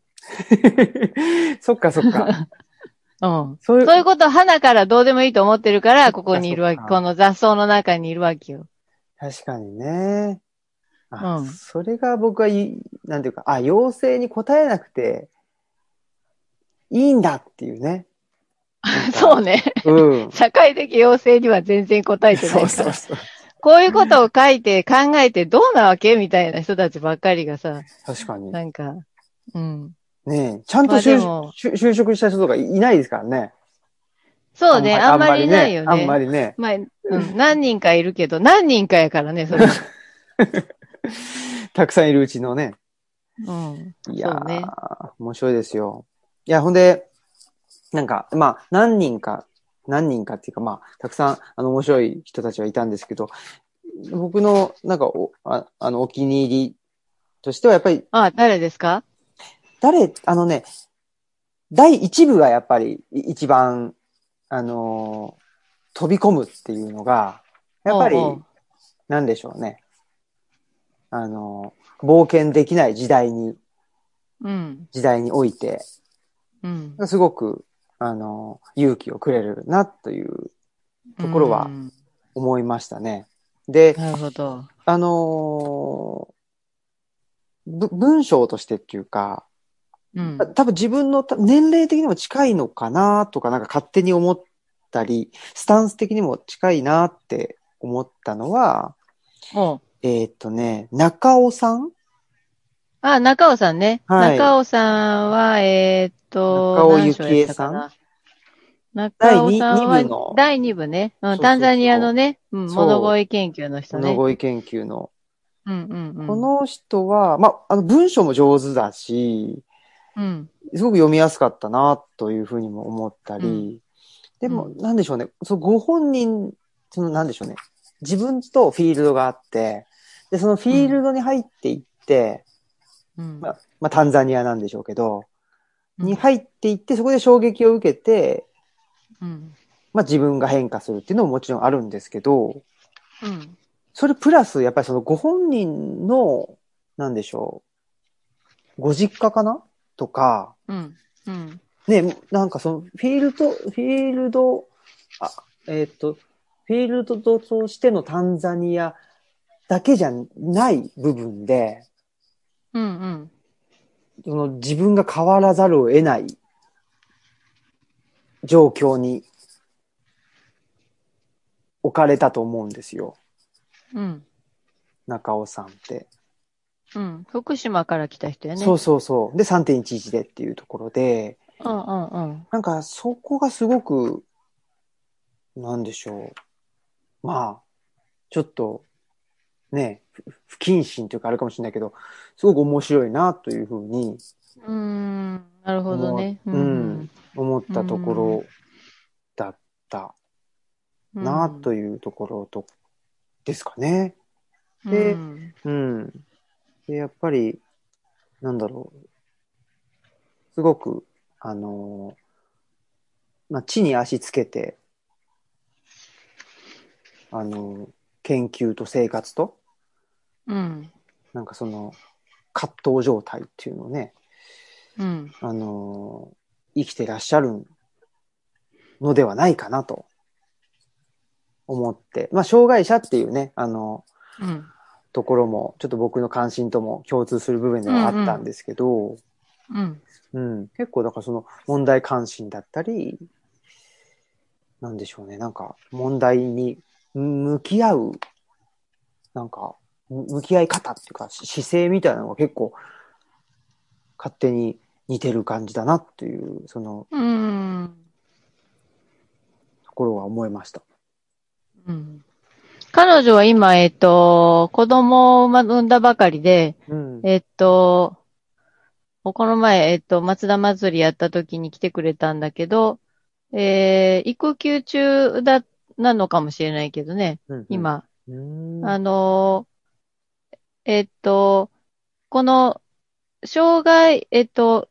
(laughs) そっかそっか。(laughs) うん。そういう、そういうことを花からどうでもいいと思ってるから、ここにいるわけ。この雑草の中にいるわけよ。確かにね。あ、うんそれが僕はいい、なんていうか、あ、要請に応えなくていいんだっていうね。(laughs) そうね。うん。社会的要請には全然応えてない。そうそうそう。こういうことを書いて考えてどうなわけみたいな人たちばっかりがさ、確かに。なんか、うん。ねえ、ちゃんとまあ就,、職した人とかいいないですからね。そうね、あんまりいないよね。あんまりね。まあ、うん、何人かいるけど、何人かやからね、それ。(laughs) たくさんいるうちのね。うん。いやー、ね面白いですよ。いや、ほんで、なんか、まあ、何人か、何人かっていうか、まあ、たくさん、あの、面白い人たちはいたんですけど、僕の、なんかお、ああの、お気に入りとしては、やっぱり、あ、誰ですか？誰、あのね、第一部がやっぱりい一番、あのー飛び込むっていうのが、やっぱりなんでしょうね。あのー冒険できない時代に、うん。時代において、うん。すごく、あのー勇気をくれるな、というところはうん思いましたね。で、なるほど。あのーぶ文章としてっていうか、うん。多分自分のた年齢的にも近いのかなとか、なんか勝手に思ったり、スタンス的にも近いなって思ったのは、おうえーっとね、中尾さんあ、中尾さんね。はい中尾さんは、えーっと、中尾何章やったか？な中尾さんは第二部の第2部ね。うん、そうそうそうタンザニアのね、うん、そう物声研究の人ね。物声研究の。うんうんうん。この人は、まあ、あの文章も上手だし、うん。すごく読みやすかったなというふうにも思ったり、うんでも、うなんでしょうね、そのご本人、そのなんでしょうね、自分とフィールドがあって、で、そのフィールドに入っていって、うん。まあ、まあ、タンザニアなんでしょうけど、うんに入っていって、そこで衝撃を受けて、うん。まあ自分が変化するっていうのももちろんあるんですけど、うん。それプラス、やっぱりそのご本人の、なんでしょう、ご実家かなとか、うん。うん。ね、なんかその、フィールド、フィールド、あ、えっ、と、フィールドとしてのタンザニアだけじゃない部分で、うん。うん。その自分が変わらざるを得ない状況に置かれたと思うんですよ。うん。中尾さんって。うん。福島から来た人やね。そうそうそう。で、3.11でっていうところで、うんうんうん。なんかそこがすごく、なんでしょう。まあ、ちょっと、ね、ふ不謹慎というかあるかもしれないけど、すごく面白いなというふうにうーん。なるほどね。思ううん思ったところだったうん。なというところと、ですかね。うんでうんうん。で、やっぱり、なんだろう。すごく、あのーまあ、地に足つけて、あのー研究と生活と、うん。なんかその、葛藤状態っていうのをね、うん。あのー生きてらっしゃるのではないかなと思って、まあ、障害者っていうね、あのうん。ところも、ちょっと僕の関心とも共通する部分ではあったんですけど、うん。うん、結構だからその問題関心だったり、なんでしょうね、なんか問題に向き合う、なんかむ向き合い方っていうかし姿勢みたいなのが結構勝手に似てる感じだなっていう、そのうん。ところは思いました。うん。彼女は今、えっと、子供を産んだばかりで、うん。えっと、この前、えっと、松田祭りやった時に来てくれたんだけど、えー、育休中だ、なのかもしれないけどね、うん、今。うん。あのーえっと、この、障害、えっと、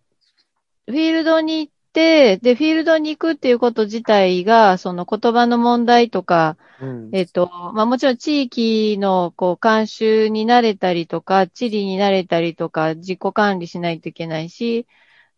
フィールドに行って、で、フィールドに行くっていうこと自体が、その言葉の問題とか、うん、えっと、まあもちろん地域のこう慣習になれたりとか、地理になれたりとか、自己管理しないといけないし、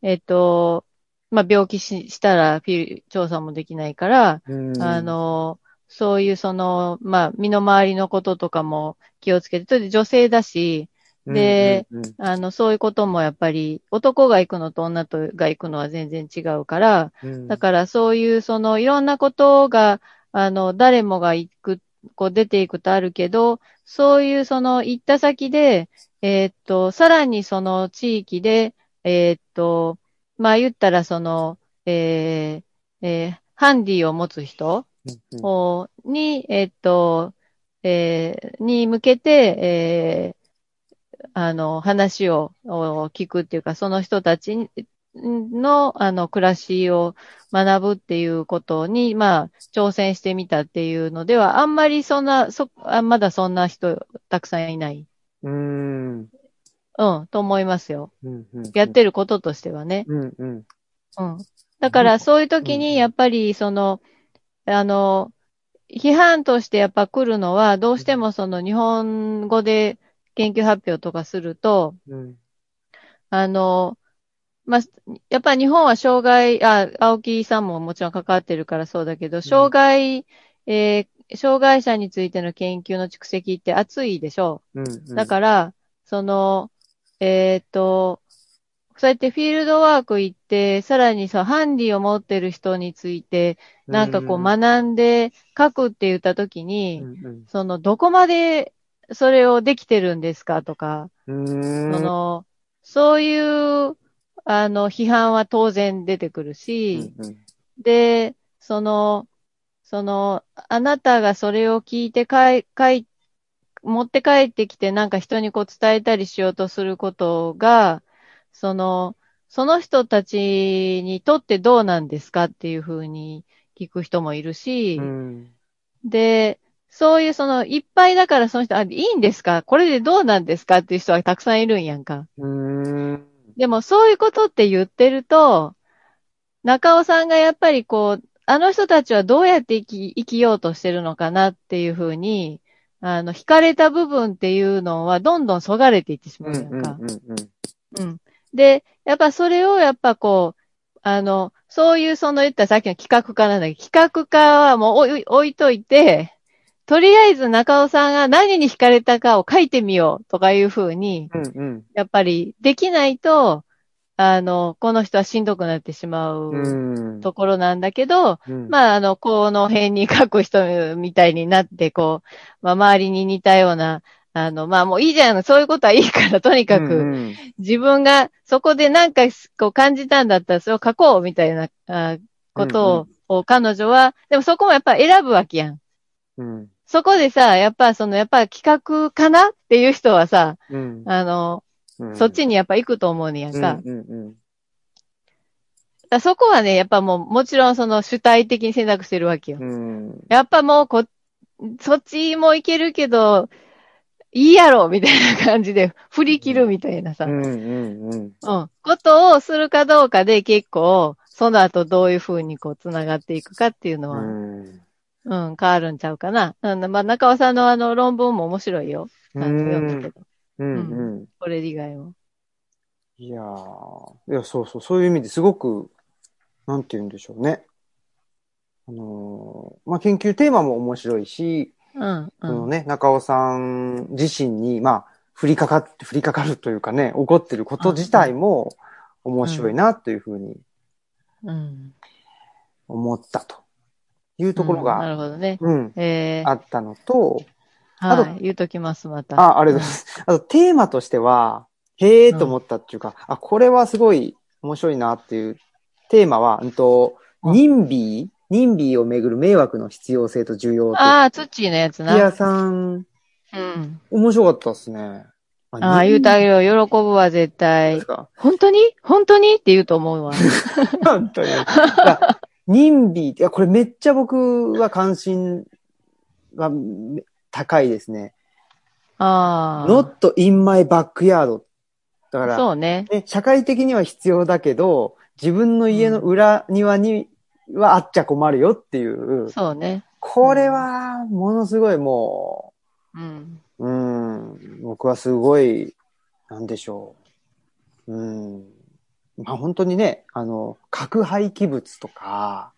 えっと、まあ病気ししたらフィール調査もできないから、うん。あ、の、そういうその、まあ身の回りのこととかも気をつけて、それで女性だし、で、うんうん。あの、そういうこともやっぱり男が行くのと女とが行くのは全然違うから、うん、だからそういうそのいろんなことが、あの、誰もが行くこう出ていくとあるけど、そういうその行った先で、えーっと、さらにその地域で、えーっと、まあ言ったらその、えーえーハンディを持つ人うんをに、えーっと、えーに向けて、えーあの、話をを聞くっていうか、その人たちの、あの、暮らしを学ぶっていうことに、まあ、挑戦してみたっていうのでは、あんまりそんな、そ、あまだそんな人たくさんいない。うん。うん、と思いますよ。うんうんやってることとしてはね。うんうん。うん。だから、そういう時に、やっぱり、その、あの、批判としてやっぱ来るのは、どうしてもその日本語で研究発表とかすると、うん。あの、まあ、やっぱり日本は障害、あ、青木さんももちろん関わってるからそうだけど、障害、えー障害者についての研究の蓄積って熱いでしょうん。う。だから、その、えーっと、そうやってフィールドワーク行って、さらにさ、ハンディを持ってる人について、なんかこう学んで書くって言った時に、うんその、どこまでそれをできてるんですか？とか、うん。その、そういう、あの、批判は当然出てくるし、うんうん。で、その、その、あなたがそれを聞いてかい、かい、持って帰ってきてなんか人にこう伝えたりしようとすることが、その、その人たちにとってどうなんですかっていうふうに聞く人もいるし、うん。で、そういうその、いっぱいだからその人、あ、いいんですか？これでどうなんですかっていう人はたくさんいるんやんか。うん。でもそういうことって言ってると、中尾さんがやっぱりこう、あの人たちはどうやって生き、生きようとしてるのかなっていうふうに、あの、惹かれた部分っていうのはどんどんそがれていってしまうやんか。うんうんうん。で、やっぱそれをやっぱこう、あの、そういうその言ったさっきの企画家なんだけど、企画家はもう置い置いといて、とりあえず中尾さんが何に惹かれたかを書いてみようとかいうふうに、うんうんやっぱりできないと、あの、この人はしんどくなってしまう。うん。ところなんだけど、うん。まあ、あの、この辺に書く人みたいになって、こう、まあ、周りに似たような、あの、まあ、もういいじゃん、そういうことはいいから、とにかく、うん自分がそこでなんかこう感じたんだったらそれを書こうみたいなあことを、を彼女は、でもそこもやっぱ選ぶわけやん。うん。そこでさ、やっぱその、やっぱ企画かなっていう人はさ、うん。あの、うんそっちにやっぱ行くと思うねやんか。うんうんだからそこはね、やっぱもう、もちろんその主体的に選択してるわけよ。うんやっぱもうこ、そっちもいけるけど、いいやろみたいな感じで振り切るみたいなさ。うんうんうんうん。ことをするかどうかで結構、その後どういうふうにこう繋がっていくかっていうのは、うん、変わるんちゃうかな。うん、まあ、中尾さんのあの論文も面白いよ。あの読んだけど。うんうん。これ以外も。いやー。いや、そうそう、そういう意味ですごく、なんて言うんでしょうね。あのーまあ、研究テーマも面白いし、うん、うのね、中尾さん自身に、まあ、降りかかって、降りかかるというかね、起こってること自体も面白いなというふうにうん。思ったというところうん。なが、るほどね。うん、えー、あったのと、あとはい。言うときます、また。あ、ありがとうございます。あと、テーマとしては、へえと思ったっていうか、あ、これはすごい面白いなっていうテーマは、うんと、うんニンビー、ニンビーをめぐる迷惑の必要性と需要と。ああ、ツッチーのやつな。ピアさん、うん。面白かったですね。ああ、言うてあげるよ。喜ぶわ、絶で対本当に？本当に？って言うと思うわ。(laughs) 本当に。いやニンビーって、いや、これめっちゃ僕は関心がめ高いですね。ああ。not in my backyard。だから、そうね。ね、社会的には必要だけど、自分の家の裏庭にはあっちゃ困るよっていう、そうね。これは、ものすごいもうん。う、うん、僕はすごい、なんでしょう。うん。まあ本当にね、あの、核廃棄物とか、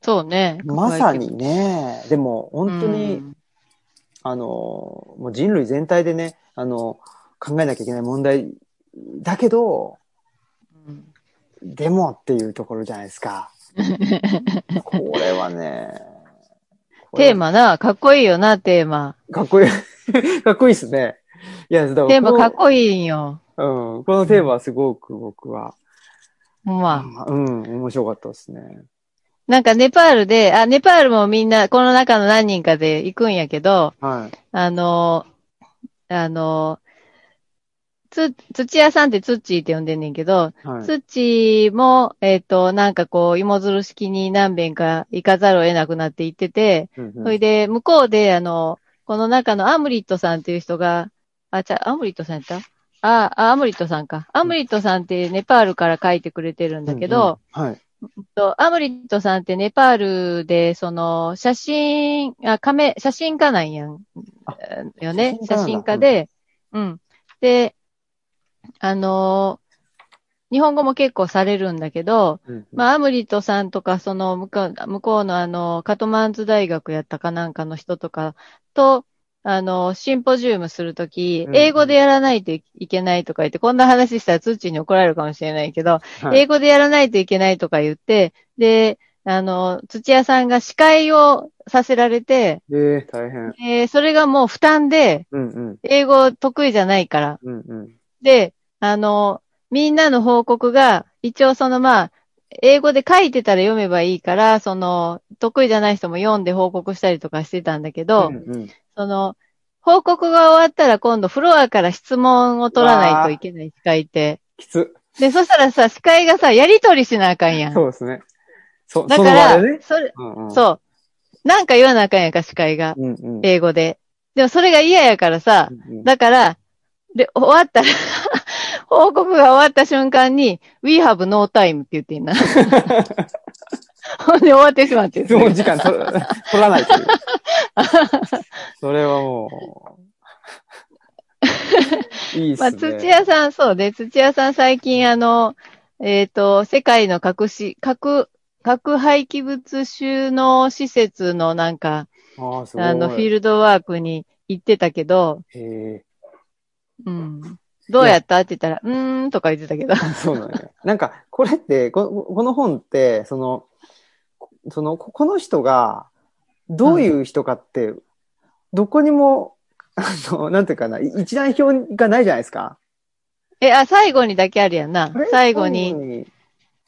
そうね。まさにね、でも本当に、うんあの、もう人類全体でね、あの、考えなきゃいけない問題だけど、うんでもっていうところじゃないですか。(laughs) これはね、テーマな、かっこいいよな、テーマ。かっこいい。(laughs) かっこいいっすね。いや、だからテーマかっここいいんよ。の、うん、このテーマはすごく僕は、ま。うん、面白かったですね。なんかネパールで、あ、ネパールもみんな、この中の何人かで行くんやけど、はい。あの、あの、つ、土屋さんってツッチーって呼んでんねんけど、はい。ツッチーも、えっ、と、なんかこう、芋づる式に何遍か行かざるを得なくなって行ってて、うんうんそれで、向こうで、あの、この中のアムリットさんっていう人が、あ、ちゃ、アムリットさんやった？あ、あ、アムリットさんか。アムリットさんってネパールから書いてくれてるんだけど、うんうんはい。とアムリットさんってネパールで、その、写真、あ、カメ、写真家なんやん。あよね。写写真家で、うん。で、あのー日本語も結構されるんだけど、うんうんまあ、アムリットさんとか、その、向こう、向こうのあの、カトマンズ大学やったかなんかの人とかと、あの、シンポジウムするときう、ん英語でやらないといけないとか言って、こんな話したら通知に怒られるかもしれないけど、はい英語でやらないといけないとか言って、で、あの、土屋さんが司会をさせられて、ええ大変。えーそれがもう負担で、うんうん。英語得意じゃないから。うんうん。で、あの、みんなの報告が、一応そのまあ、英語で書いてたら読めばいいから、その、得意じゃない人も読んで報告したりとかしてたんだけど、うんうんその、報告が終わったら今度フロアから質問を取らないといけない司会って。きつ。で、そしたらさ、司会がさ、やりとりしなあかんやん。そうですね。そ、だから、でね。それ、うんうん。そう。なんか言わなあかんやんか、司会が。うんうん。英語で。でもそれが嫌やからさ、うんうんだから、で、終わったら、(laughs) 報告が終わった瞬間に、We have no time って言ってんな。(laughs) で終わってしまって。質問時間取ら (laughs) 取らないいう。(laughs) それはもう、いいっすまあ、ね。土屋さん、そうで、土屋さん最近あの、えっ、と、世界の核し、核、核廃棄物収納施設のなんか、ああ、の、フィールドワークに行ってたけど、へえ。うん。どうやったって言ったら、うーんとか言ってたけど。(laughs) そうなんや。なんか、これって、ここの本って、その、こその、ここの人が、どういう人かって、どこにも、あの、なんていうかな、い一覧表がないじゃないですか。え、あ、最後にだけあるやんな。最後に、。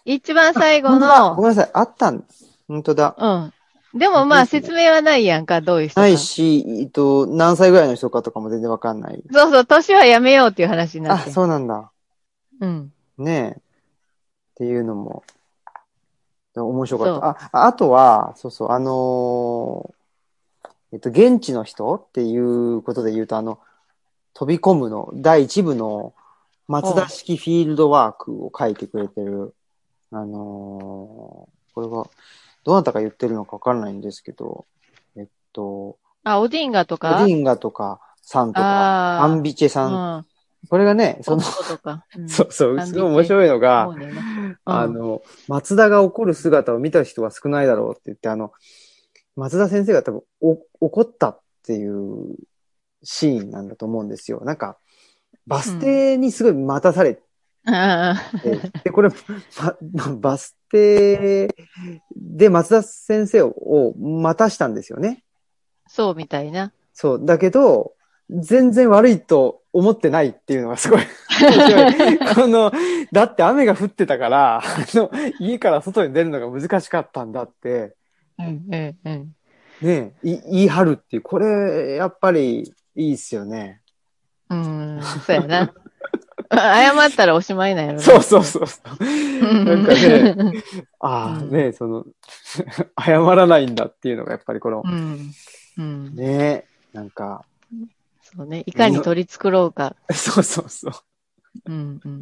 一番最後本当だごの、めんなさい。あったん。本当だ。うん。でもまあ説明はないやんか、どういう人か。ないし、えっと、何歳ぐらいの人かとかも全然わかんない。そうそう、年はやめようっていう話になあ、って。そうなんだ。うん。ねえ。っていうのも、面白かった。あ、あとは、そうそう、あのーえっと、現地の人っていうことで言うと、あの、飛び込むの、第一部の松田式フィールドワークを書いてくれてる、あのーこれが、どなたが言ってるのかわからないんですけど、えっと、あ、オディンガとオかディンガとかさんとか、アンビチェさん、うん。これがね、その、そとか。うんそうそう、すごい面白いのが、ねうんあの、松田が怒る姿を見た人は少ないだろうって言って、あの、松田先生が多分お怒ったっていうシーンなんだと思うんですよ。なんか、バス停にすごい待たされて、あで、これ、まバス停で松田先生を待たしたんですよね。そうみたいな。そう。だけど、全然悪いと思ってないっていうのがすごい。(laughs) この、だって雨が降ってたから、あの、家から外に出るのが難しかったんだって、うん、うん、うん。ねい言い張るっていう、これ、やっぱりいいっすよね。うん、そうやな。謝ったらおしまいなんやろな。そうそうそう。なんかね、ああ、うんねその、謝らないんだっていうのがやっぱりこのう、ん。うん。ねなんか、そうね。いかに取り繕うか。(laughs) そうそうそう。うん、うん。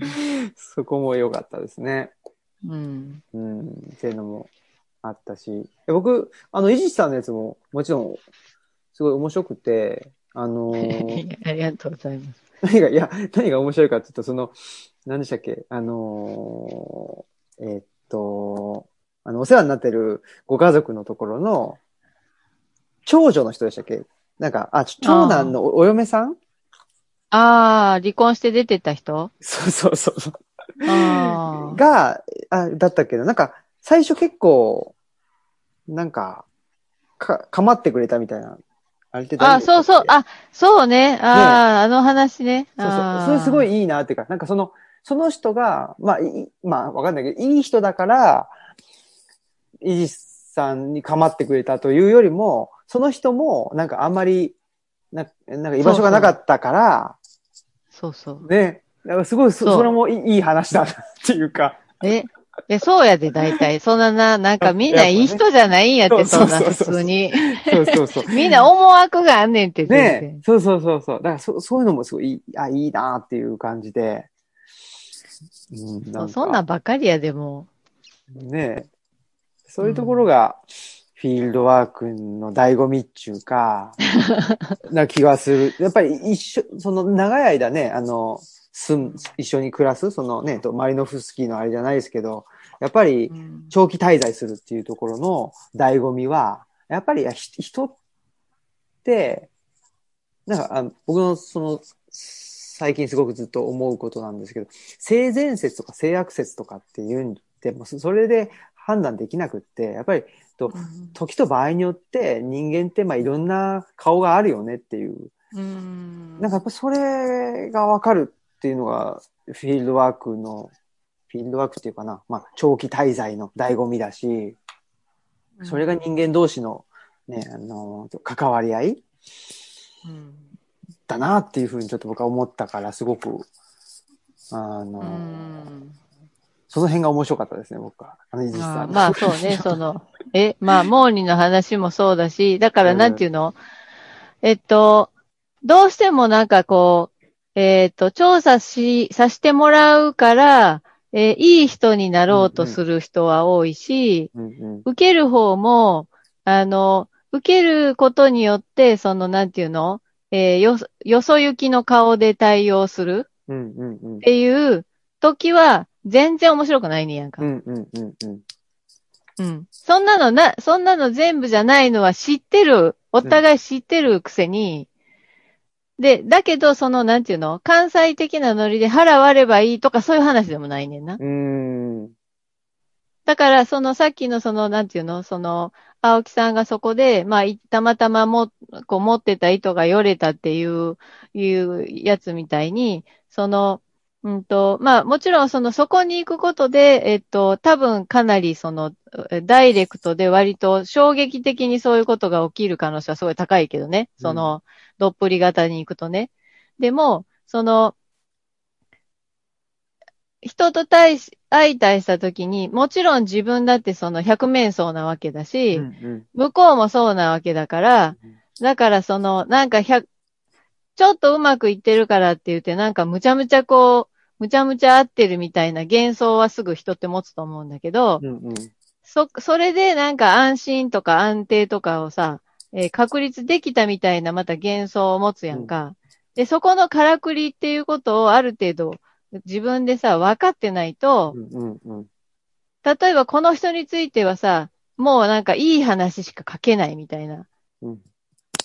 そこも良かったですね。うん。うん、っていうのもあったし。で僕、あの、イジさんのやつももちろん、すごい面白くて、あのー (laughs) ありがとうございます。何が、いや、何が面白いかっていうと、その、何でしたっけ？あのーえーっと、あの、お世話になってるご家族のところの、長女の人でしたっけ？なんか、あ、ち長男のおお嫁さん？ああ、離婚して出てった人？そうそうそうそう。ああ。が、あ、だったけど、なんか、最初結構、なんか、か、かまってくれたみたいな。あれって誰あ、そうそう。あ、そうね。ああ、あの話ね。そうそうそれすごいいいなっていうか、なんかその、その人が、まあ、いいまあ、わかんないけど、いい人だから、イジスさんに構ってくれたというよりも、その人も、なんかあんまり、ななんか居場所がなかったから、そうそう。ね。だからすごいそ、それもいい話だなっていうか。え、え、そうやで、大体。そんなな、なんかみんないい人じゃないんやって、そんそうそう普通に。そうそうそう。(laughs) みんな思惑があんねんって、全ね然。そうそうそうそう。だからそそういうのもすごいいい、あ、いいなっていう感じで。うん、んそんなんばっかりやでもねそういうところが、フィールドワークの醍醐味っていうか、(laughs) な気がする。やっぱり一緒、その長い間ね、あの、住む、一緒に暮らす、そのね、とマリノフスキーのあれじゃないですけど、やっぱり長期滞在するっていうところの醍醐味は、やっぱりひ人って、なんかあの僕のその、最近すごくずっと思うことなんですけど、性善説とか性悪説とかっていうんでも、そそれで判断できなくって、やっぱりうん時と場合によって人間ってまあいろんな顔があるよねっていう、うん。なんかやっぱそれがわかるっていうのがフィールドワークの、フィールドワークっていうかな、まあ長期滞在の醍醐味だし、それが人間同士のね、あの、関わり合いうん。だなっていうふうにちょっと僕は思ったから、すごく、あの、うんその辺が面白かったですね、僕は。あの、イジスさんまあそうね、(laughs) その、え、まあ、モーニーの話もそうだし、だからうんなんていうの、えっと、どうしてもなんかこう、えっと、調査し、させてもらうから、えーいい人になろうとする人は多いし、うんうん。受ける方も、あの、受けることによって、その、なんていうの、えーよ、よそ行きの顔で対応するっ。ていう時は、全然面白くないねやんか。うんうんうんうん。うん。そんなのな、そんなの全部じゃないのは知ってる。お互い知ってるくせに。で、だけど、その、なんていうの？関西的なノリで払わればいいとかそういう話でもないねんな。うーん。だから、そのさっきのその、なんていうの？その、青木さんがそこで、まあ、いたまたまも、こう持ってた糸がよれたっていう、いうやつみたいに、その、うんと、まあ、もちろんその、そこに行くことで、えっと、多分かなりその、えダイレクトで割と衝撃的にそういうことが起きる可能性はすごい高いけどね。その、どっぷり型に行くとね。でも、その、人と対し、相対したときに、もちろん自分だってその百面相なわけだし、うんうん向こうもそうなわけだからうん、だからその、なんか百、ちょっとうまくいってるからって言って、なんかむちゃむちゃこう、むちゃむちゃ合ってるみたいな幻想はすぐ人って持つと思うんだけど、うんうん。そ、それでなんか安心とか安定とかをさ、えー確立できたみたいなまた幻想を持つやんか。で、そこのからくりっていうことをある程度自分でさ、分かってないと、うんうんうん。例えばこの人についてはさ、もうなんかいい話しか書けないみたいな。うん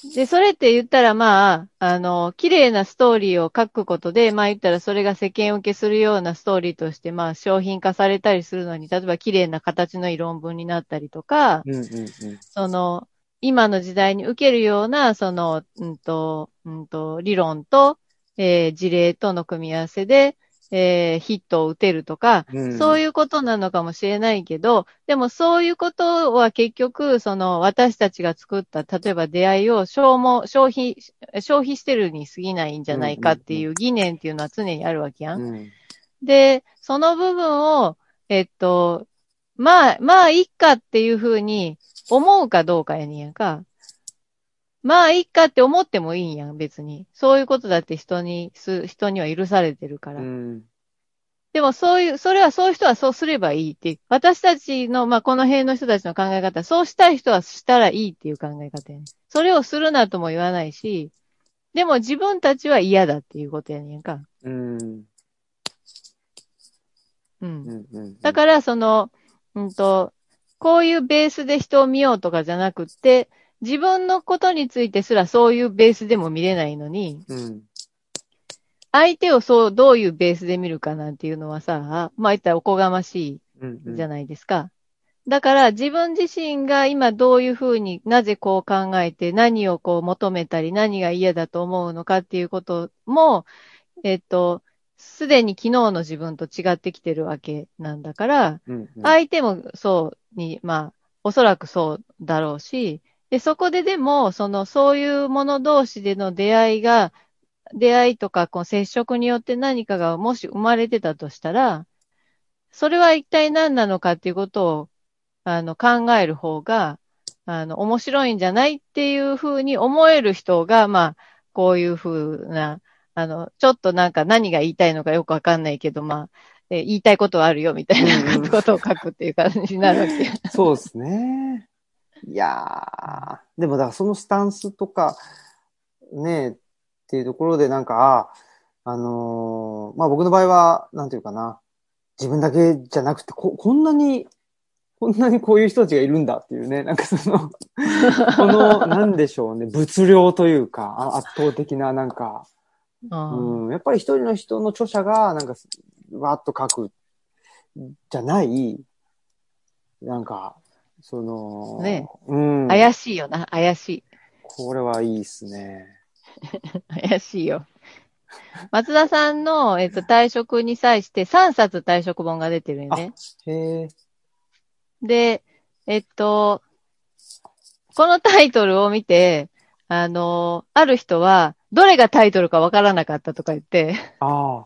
で、それって言ったらまあ、あの、綺麗なストーリーを書くことで、まあ言ったらそれが世間受けするようなストーリーとして、まあ商品化されたりするのに、例えば綺麗な形のいい論文になったりとか、うんうんうん。その、今の時代に受けるような、その、うんと、うんと、理論と、えー事例との組み合わせで、えーヒットを打てるとか、うんそういうことなのかもしれないけど、でもそういうことは結局、その私たちが作った、例えば出会いを消耗、消費、消費してるに過ぎないんじゃないかっていう疑念っていうのは常にあるわけやん。うんで、その部分を、えっと、まあ、まあ、いっかっていうふうに思うかどうかやねんやんか。まあ、いっかって思ってもいいんやん、別に。そういうことだって人に、す、人には許されてるから。うんでもそういう、それはそういう人はそうすればいいって。私たちの、まあ、この辺の人たちの考え方、そうしたい人はしたらいいっていう考え方やねん。それをするなとも言わないし、でも自分たちは嫌だっていうことやねんか。うんうん。うんうん。だから、その、うんと、こういうベースで人を見ようとかじゃなくって、自分のことについてすらそういうベースでも見れないのに、うん相手をそう、どういうベースで見るかなんていうのはさ、まあ言ったらおこがましうんうん。いじゃないですか。だから自分自身が今どういうふうになぜこう考えて何をこう求めたり何が嫌だと思うのかっていうことも、えっと、すでに昨日の自分と違ってきてるわけなんだから、うんうん相手もそうに、まあ、おそらくそうだろうし、で、そこででも、その、そういうもの同士での出会いが、出会いとか、こう、接触によって何かがもし生まれてたとしたら、それは一体何なのかっていうことを、あの、考える方が、あの、面白いんじゃないっていうふうに思える人が、まあ、こういうふうな、あの、ちょっとなんか何が言いたいのかよくわかんないけど、まあ、え言いたいことはあるよみたいなことを書くっていう感じになるわけ。(laughs) そうですね。いやー、でもだからそのスタンスとか、ね、っていうところでなんか、あ、あのーまあ僕の場合は、なんていうかな、自分だけじゃなくて、こ、こんなに、こんなにこういう人たちがいるんだっていうね、なんかその、(laughs) この、なんでしょうね、物量というか、あ圧倒的ななんか、うんうん、やっぱり一人の人の著者が、なんか、わーっと書く、じゃない、なんか、その、ねうん。怪しいよな、怪しい。これはいいっすね。(laughs) 怪しいよ。松田さんの、えっと、退職に際して3冊退職本が出てるよね。へえ。で、えっと、このタイトルを見て、あの、ある人は、どれがタイトルかわからなかったとか言って、ああ。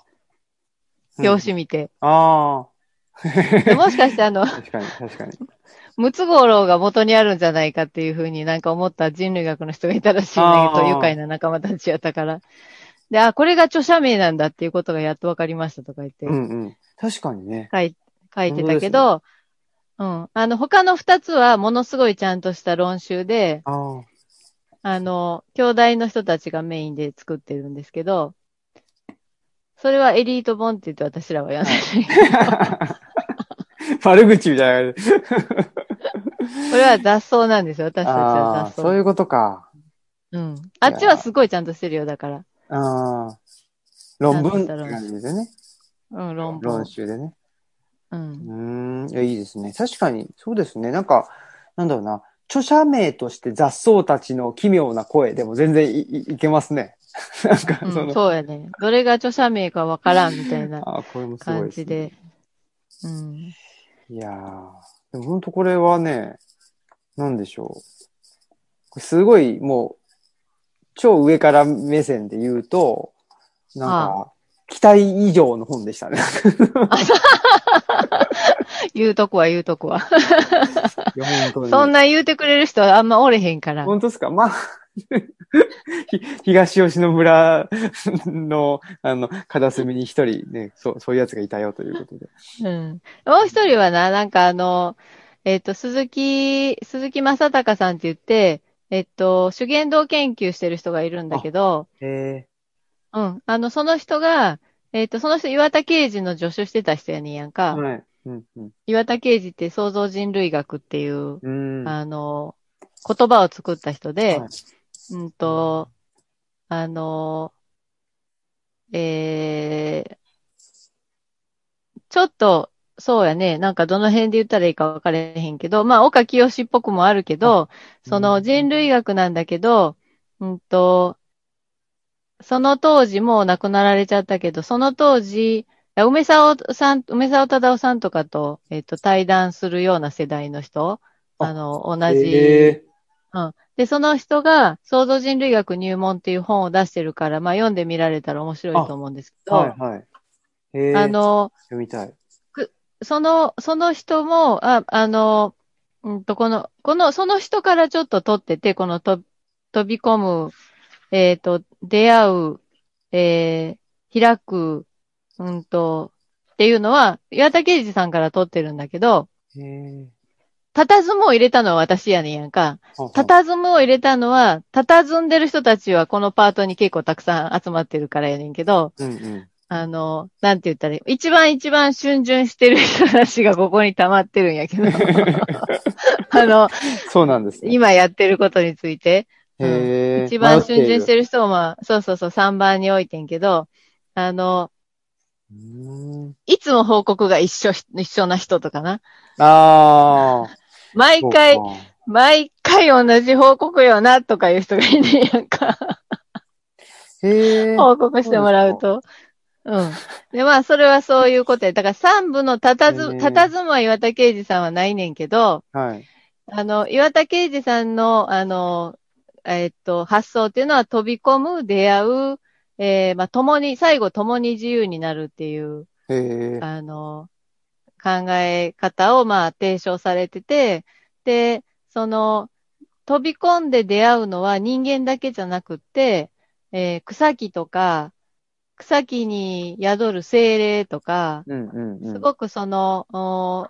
(laughs) 表紙見て。あでもしかしてあのあ。、確かに、確かに。ムツゴロウが元にあるんじゃないかっていうふうになんか思った人類学の人がいたらしいんだけど、愉快な仲間たちやったから。(laughs) で、あ、これが著者名なんだっていうことがやっとわかりましたとか言ってうんうん。確かにね。書い書いてたけど、うん。あの、他の二つはものすごいちゃんとした論集で、ああの、兄弟の人たちがメインで作ってるんですけど、それはエリート本って言って私らは呼んでる。あ。(laughs) 悪口みたいな。これは雑草なんですよ、私たちあはあ、雑草。そういうことか。うん。あっちはすごいちゃんとしてるよ、だから。ああ。論文って感じですね。うん、論文論。集でね。う。うんーん。いや、いいですね。確かに、そうですね。なんか、なんだろうな。著者名として雑草たちの奇妙な声でも全然いいいけますね。(laughs) なんか、うんその、そうやね。どれが著者名かわからんみたいなあこれもすごい感です、ね。じで。うん。いやー、でも本当これはね、なんでしょう。すごいもう、超上から目線で言うと、なんか、期待以上の本でしたね。(laughs) 言うとこは言うとこは。そんな言うてくれる人はあんまおれへんから。本当ですか？まあ、ひ (laughs) 東吉野村 (laughs) の、あの、片隅に一人ね、そう、そういうやつがいたよということで。うん。もう一人はな、なんかあの、えっ、と、鈴木、鈴木正隆さんって言って、えっ、と、修験道研究してる人がいるんだけど、へうん。あの、その人が、えっ、と、その人岩田刑事の助手してた人やねんやんえか。はい。うん、うん。岩田刑事って創造人類学っていう、うん。あの、言葉を作った人で、はいうんと、あの、えー、ちょっと、そうやね。なんかどの辺で言ったらいいか分かれへんけど、まあ、岡清っぽくもあるけど、その人類学なんだけど、うんと、その当時もう亡くなられちゃったけど、その当時、梅沢さん、梅沢忠夫さんとかと、えっと、対談するような世代の人、ああの、同じ、へで、その人が、創造人類学入門っていう本を出してるから、まあ読んでみられたら面白いと思うんですけーど、はいはい。あ、の、読みたい。その、その人も、あ、あの、うんと、この、この、その人からちょっと取ってて、このと、飛び込む、えっ、と、出会う、えー、開く、うんと、っていうのは、岩田圭司さんから取ってるんだけど。佇むを入れたのは私やねんやんか。佇むを入れたのは、佇んでる人たちはこのパートに結構たくさん集まってるからやねんけど、うんうん。あの、なんて言ったらいい？一番一番逡巡してる人たちがここに溜まってるんやけど、(laughs) あの、そうなんですね。今やってることについて、へえ。一番逡巡してる。る人をまあ、そうそうそう、3番に置いてんけど、あの、うんいつも報告が一緒、一緒な人とかな。ああ。毎回毎回同じ報告よな、とかいう人がいねえやんか。へえ。報告してもらうと。うん。で、まあ、それはそういうことや。だから、三部のたたず、たたずま岩田啓二さんはないねんけど、はい。あの、岩田啓二さんの、あの、えっと、発想っていうのは飛び込む、出会う、えーまあ、共に、最後共に自由になるっていう、へえ。あの、考え方を、まあ、提唱されてて、で、その、飛び込んで出会うのは人間だけじゃなくって、えー草木とか、草木に宿る精霊とか、うんうんうん。すごくその、お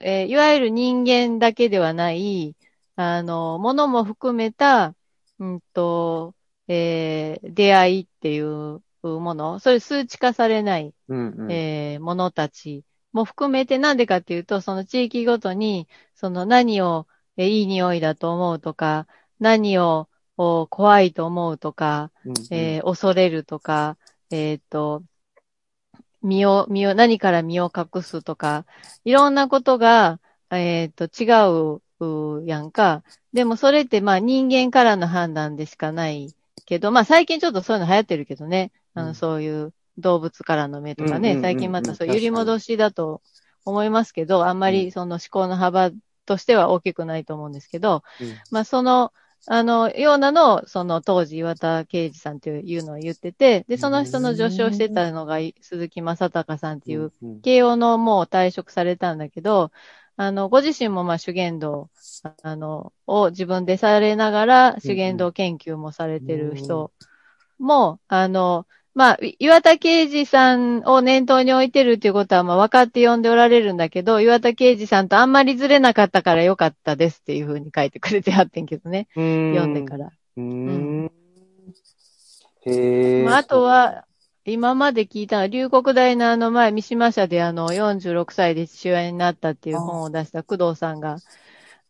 えーいわゆる人間だけではない、あの、ものも含めた、うんと、えー出会いっていうもの、それ数値化されない、うんうん。えーものたちも含めてなんでかっていうと、その地域ごとに、その何を、えーいい匂いだと思うとか、何をお怖いと思うとか、うんうんえー恐れるとか、えっ、と、身を、身を、何から身を隠すとか、いろんなことが、えっ、と、違う、うやんか。でもそれって、まあ人間からの判断でしかないけど、まあ最近ちょっとそういうの流行ってるけどね。あの、うんそういう動物からの目とかね。最近またそう揺り戻しだと思いますけど、あんまうん。りその思考の幅としては大きくないと思うんですけど、うん。まあ、その、あの、ようなのを、その当時岩田圭司さんというのを言ってて、で、その人の助手をしてたのがい鈴木正隆さんっていう、うん慶応のもう退職されたんだけど、あの、ご自身もまあ主言道、あの、を自分でされながら主言道研究もされてる人も、あの、まあ、い岩田啓二さんを念頭に置いてるっていうことは、まあ、分かって読んでおられるんだけど、岩田啓二さんとあんまりずれなかったからよかったですっていうふうに書いてくれてはってんけどね。読んでから。うーん。へえ。まあ、あとは、今まで聞いたのは、龍谷大のあの前、三島社であの、46歳で父親になったっていう本を出した工藤さんが、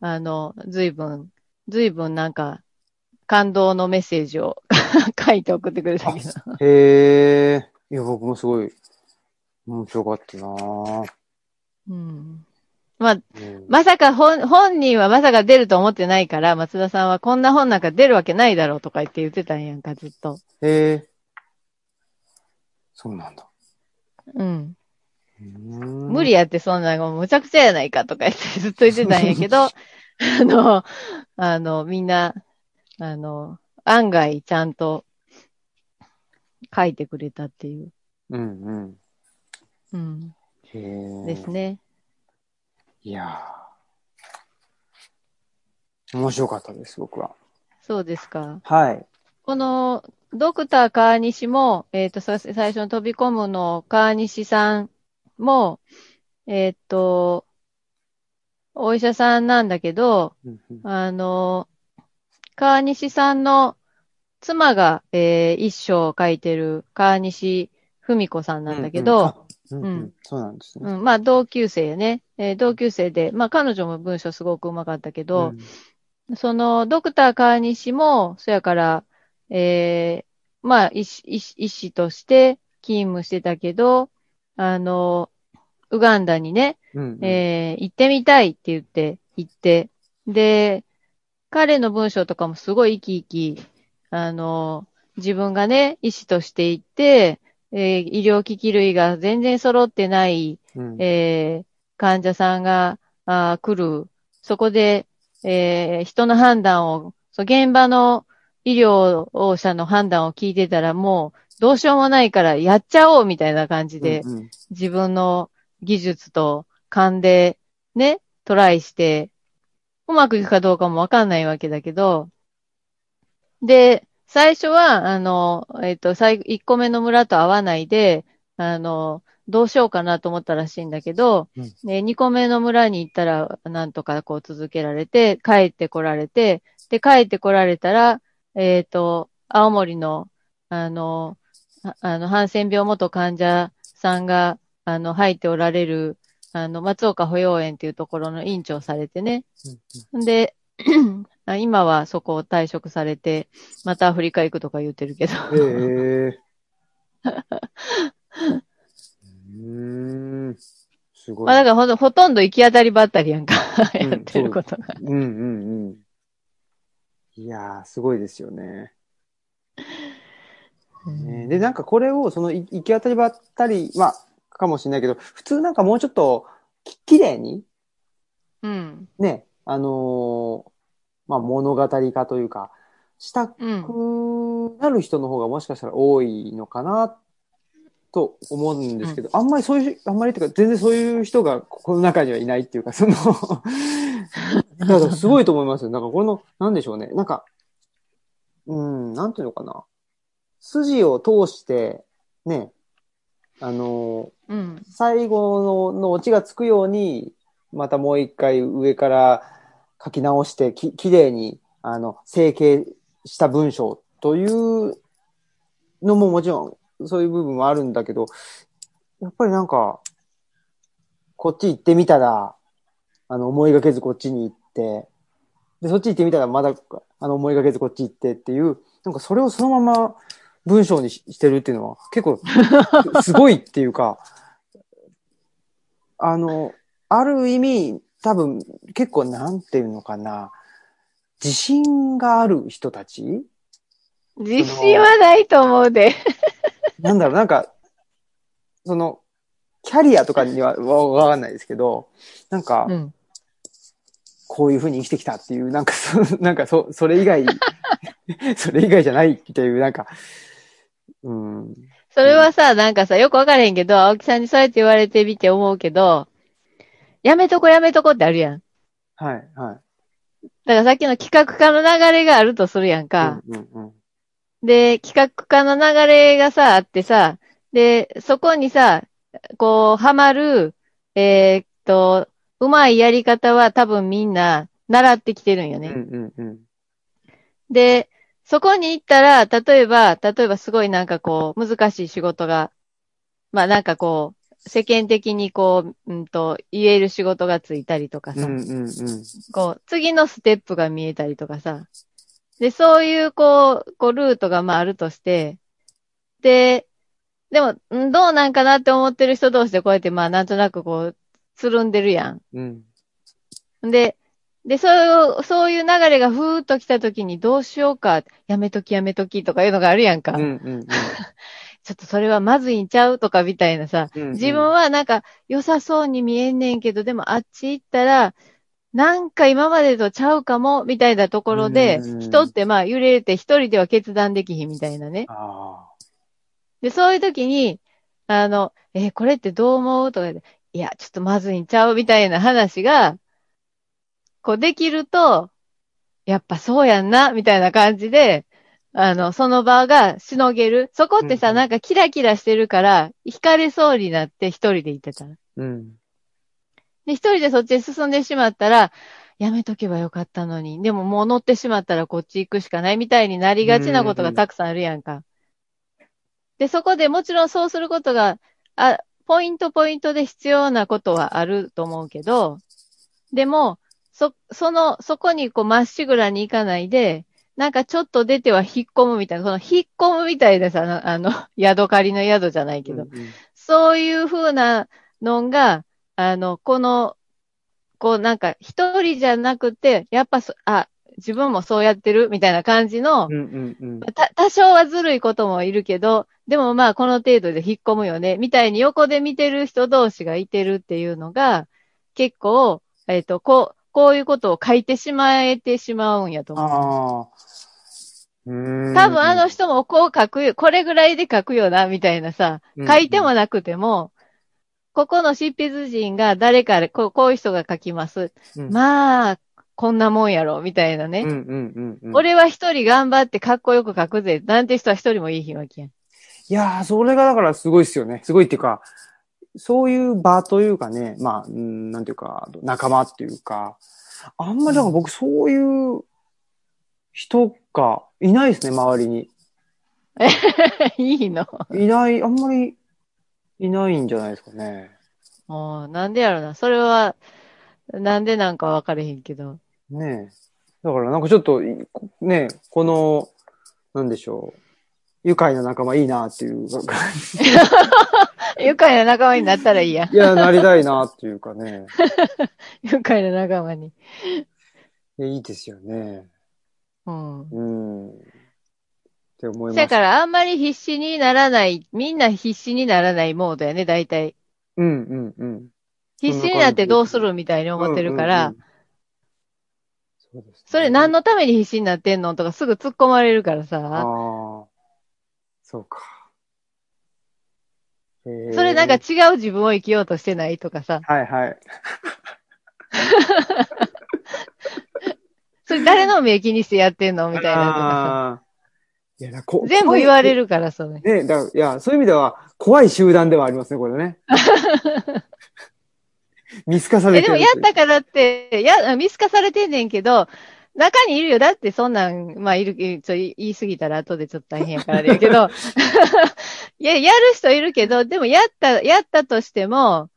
あの、随分、随分なんか、感動のメッセージを (laughs) 書いて送ってくれたけど。へえ。いや、僕もすごい、面白かったなぁ。うん。まあ、うんまさか本、本人はまさか出ると思ってないから、松田さんはこんな本なんか出るわけないだろうとか言って言ってたんやんか、ずっと。へえ。そうなんだ。うん。無無理やってそんなのむちゃくちゃやないかとか言ってずっと言ってたんやけど、(laughs) あの、あの、みんな、あの、案外ちゃんと書いてくれたっていう、うんうん。うん、へえ。ですね。いやー面白かったです、僕は。そうですか。はい。この、ドクター川西も、えっ、と、さ最初の飛び込むの川西さんも、えっ、と、お医者さんなんだけど、あの、川西さんの妻が、えー一章を書いてる川西文子さんなんだけど、うんうん、ううんんそうなんですね。うん、まあ同級生やね。えー同級生で、まあ彼女も文章すごくうまかったけど、そのドクター川西も、そやから、えーまあ医師、医師医師として勤務してたけど、あの、ウガンダにね、うんうんえー行ってみたいって言って、行って。で、彼の文章とかもすごい生き生き、あの、自分がね、医師として行って、えー医療機器類が全然揃ってない、うんえー患者さんがあー来る。そこで、えー人の判断を、そう現場の医療者の判断を聞いてたらもうどうしようもないからやっちゃおうみたいな感じで、うんうん自分の技術と勘でね、トライして、うまくいくかどうかもわかんないわけだけど、で、最初は、あの、えっ、と、最後、1個目の村と会わないで、あの、どうしようかなと思ったらしいんだけど、うん。で2個目の村に行ったら、なんとかこう続けられて、帰ってこられて、で、帰ってこられたら、えっ、と、青森の、あの、ああの、ハンセン病元患者さんが、あの、入っておられる、あの、松岡保養園っていうところの院長されてね。で、(clears throat) あ今はそこを退職されて、またアフリカ行くとか言ってるけど。(laughs) へえ。ーん。すごい。まあだからほんとほとんど行き当たりばったりやんか。(laughs) うんやってることが。うんうんうん。いやー、すごいですよね。ねで、なんかこれを、その、い行き当たりばったり、まあ、かもしれないけど、普通なんかもうちょっとき、綺麗に、うん。ね、あのーまあ、物語化というか、したうん。くなる人の方がもしかしたら多いのかな、と思うんですけど、あんまりそういう、あんまりっていうか、全然そういう人がこの中にはいないっていうか、その、だからすごいと思いますよ。なんかこの、なんでしょうね。なんか、うん、なんていうのかな。筋を通して、ね、あのうん。最後ののオチがつくように、またもう一回上から書き直して、き、きれいに、あの、整形した文章というのももちろん、そういう部分もあるんだけど、やっぱりなんか、こっち行ってみたら、あの、思いがけずこっちに行って、で、そっち行ってみたらまだ、あの、思いがけずこっち行ってっていう、なんかそれをそのまま文章にししてるっていうのは結構すごいっていうか、(laughs) あの、ある意味、多分、結構なんていうのかな、自信がある人たち？自信はないと思うで。なんだろう、なんか、その、キャリアとかにはわわかんないですけど、なんか、うん。こういうふうに生きてきたっていう、なんか、そなんか、そ、それ以外、(laughs) それ以外じゃないっていう、なんか、うん、それはさ、なんかさ、よくわからへんけど、青木さんにそうやって言われてみて思うけど、やめとこやめとこってあるやん。はい、はい。だからさっきの企画化の流れがあるとするやんか。うん、うん、うん。で、企画化の流れがさ、あってさ、で、そこにさ、こう、ハマる、えーっと、うまいやり方は多分みんな習ってきてるんよね。うん、うん、うん。で、そこに行ったら、例えば、例えばすごいなんかこう、難しい仕事が、まあなんかこう、世間的にこう、うんと、言える仕事がついたりとかさ、うん、うん、うん。こう、次のステップが見えたりとかさ。で、そういう、こう、こう、ルートがまああるとして、で、でも、んどうなんかなって思ってる人同士でこうやってまあなんとなくこう、つるんでるやうん。ん。で、で、そうそういう流れがふーっと来た時にどうしようか、やめときやめときとかいうのがあるやんか。うん、うん、(laughs) ちょっとそれはまずいんちゃうとかみたいなさ。うん。自分はなんか良さそうに見えんねんけど、でもあっち行ったら、なんか今までとちゃうかも、みたいなところでうん、人ってまあ揺れて一人では決断できひんみたいなね。あで、そういう時に、あの、えーこれってどう思うとかで、いや、ちょっとまずいんちゃうみたいな話が、こうできると、やっぱそうやんな、みたいな感じで、あの、その場がしのげる。そこってさ、うんうんなんかキラキラしてるから、惹かれそうになって一人で行ってた。あ。うん。で、一人でそっちへ進んでしまったら、やめとけばよかったのに。でももう乗ってしまったらこっち行くしかないみたいになりがちなことがたくさんあるやんか。で、そこでもちろんそうすることが、あ、ポイントポイントで必要なことはあると思うけど、でも、そ、その、そこにこうまっしぐらに行かないで、なんかちょっと出ては引っ込むみたいな、その引っ込むみたいなさ、あの、(laughs) 宿借りの宿じゃないけど、うんうんそういう風なのが、あの、この、こうなんか一人じゃなくて、やっぱそ、あ、自分もそうやってるみたいな感じのう、んうんうん。た、多少はずるいこともいるけど、でもまあこの程度で引っ込むよね、みたいに横で見てる人同士がいてるっていうのが、結構、えっ、と、こう、こういうことを書いてしまえてしまうんやと思う。多分あの人もこう書くよ、これぐらいで書くよな、みたいなさ、うん書いてもなくても、ここの執筆人が誰かで、こうこういう人が書きます。うんまあ、こんなもんやろ、みたいなね。うんうんうんうん。俺は一人頑張ってかっこよく書くぜ。なんて人は一人もいい日わけやん。いやー、それがだからすごいですよね。すごいっていうか、そういう場というかね、まあ、うんなんていうか、仲間っていうか、あんまりだから僕そういう人がいないですね、周りに。(laughs) いいの？いない、あんまりいないんじゃないですかね。もう、なんでやろな。それは、なんでなんかわかれへんけど。ねえ。だからなんかちょっと、いねえこの、なんでしょう。愉快な仲間いいなっていう。(laughs) 愉快な仲間になったらいいや。(laughs) いや、なりたいなっていうかね。(laughs) 愉快な仲間に。いやいいですよね。うん。うん。って思います。だからあんまり必死にならない、みんな必死にならないモードやね、大体。うんうんうん。必死になってどうするみたいに思ってるから、それ何のために必死になってんのとかすぐ突っ込まれるからあさ、あ。そうか。それなんか違う自分を生きようとしてないとかさ、はいはい。(laughs) それ誰の目気にしてやってんのみたいなとかあーいや、だこさ、全部言われる。るからさ、ね。ね、だいや、そういう意味では、怖い集団ではありますね、これね。(laughs) 見透かされえ、てる。でもやったからって、や、見透かされてんねんけど、中にいるよ。だってそんなん、まあ、いる、ちょ、言い過ぎたら後でちょっと大変やからだけど、(laughs) いや、やる人いるけど、でもやった、やったとしても、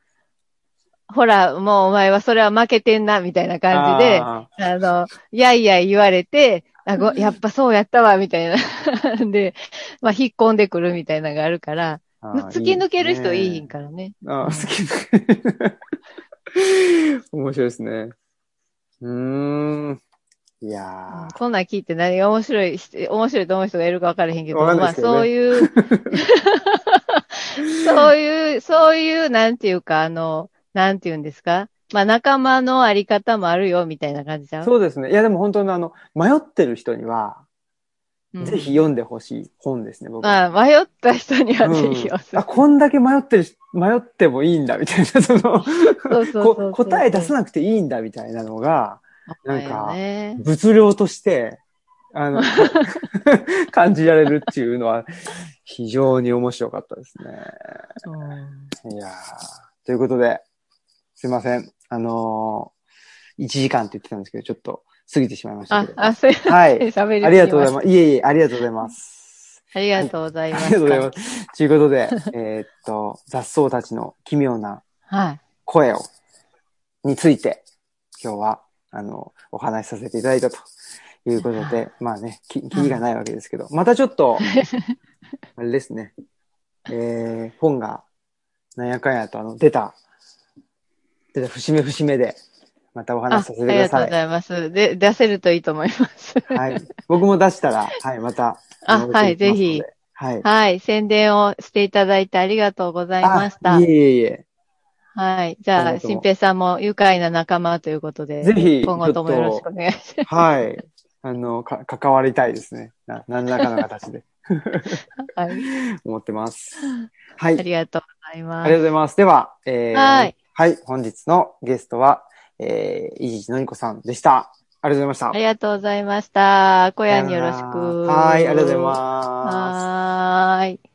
ほら、もうお前はそれは負けてんな、みたいな感じで、ああの、やいやい言われて、あごやっぱそうやったわ、みたいな。(laughs) で、まあ、引っ込んでくるみたいなのがあるから、突き抜ける人いいひんねからね。ああ、突き抜け (laughs) 面白いですね。うーん。いやこんなん聞いて何が面白い、面白いと思う人がいるか分からへんけど、わかんないまあそういう、(laughs) そういう、そういう、なんていうか、あの、なんていうんですか？まあ仲間のあり方もあるよ、みたいな感じじゃーんそうですね。いや、でも本当にあの、迷ってる人には、うん。ぜひ読んでほしい本ですね、僕。は。まあ、迷った人にはぜひうんあ、こんだけ迷ってるし、迷ってもいいんだ、みたいな、その、答え出さなくていいんだ、みたいなのが、なんか物量として、あの、(laughs) 感じられるっていうのは、非常に面白かったですね。うんいやーということで、すいません。あのー、1時間って言ってたんですけど、ちょっと過ぎてしまいましたけ、ど。ああ、そういう、はい。喋りありがとうございす。ます。いえいえ、ありがとうございます。ありがとうございあます。りがとうございます。ということで、えーっと、雑草たちの奇妙なはい。声を、について、今日は、あの、お話しさせていただいたということで、(laughs) まあね、き、きりがないわけですけど、またちょっと、(laughs) あれですね、えー、本が、なんやかんやと、あの、出た、出た節目節目で、またおあ、あ話しさせてくりがとうごださい。ざいます。で、出せるといいと思います。はい。僕も出したら、はい、また。あのはいぜひ。はい。はい。宣伝をしていただいてありがとうございました。あいえいえいえ。はい。じゃあ、新平さんも愉快な仲間ということで、ぜひ今後ともよろしくお願いします。はい。あの、か、関わりたいですね。な、何らかの形で。(laughs) はい。思ってます。はい。ありがとうございあます。りがとうございます。では、えー、はい。はい。本日のゲストは、えー、いじじのりこさんでした。ありがとうございました。ありがとうございました。小屋によろしく。はい。ありがとうございます。はーい。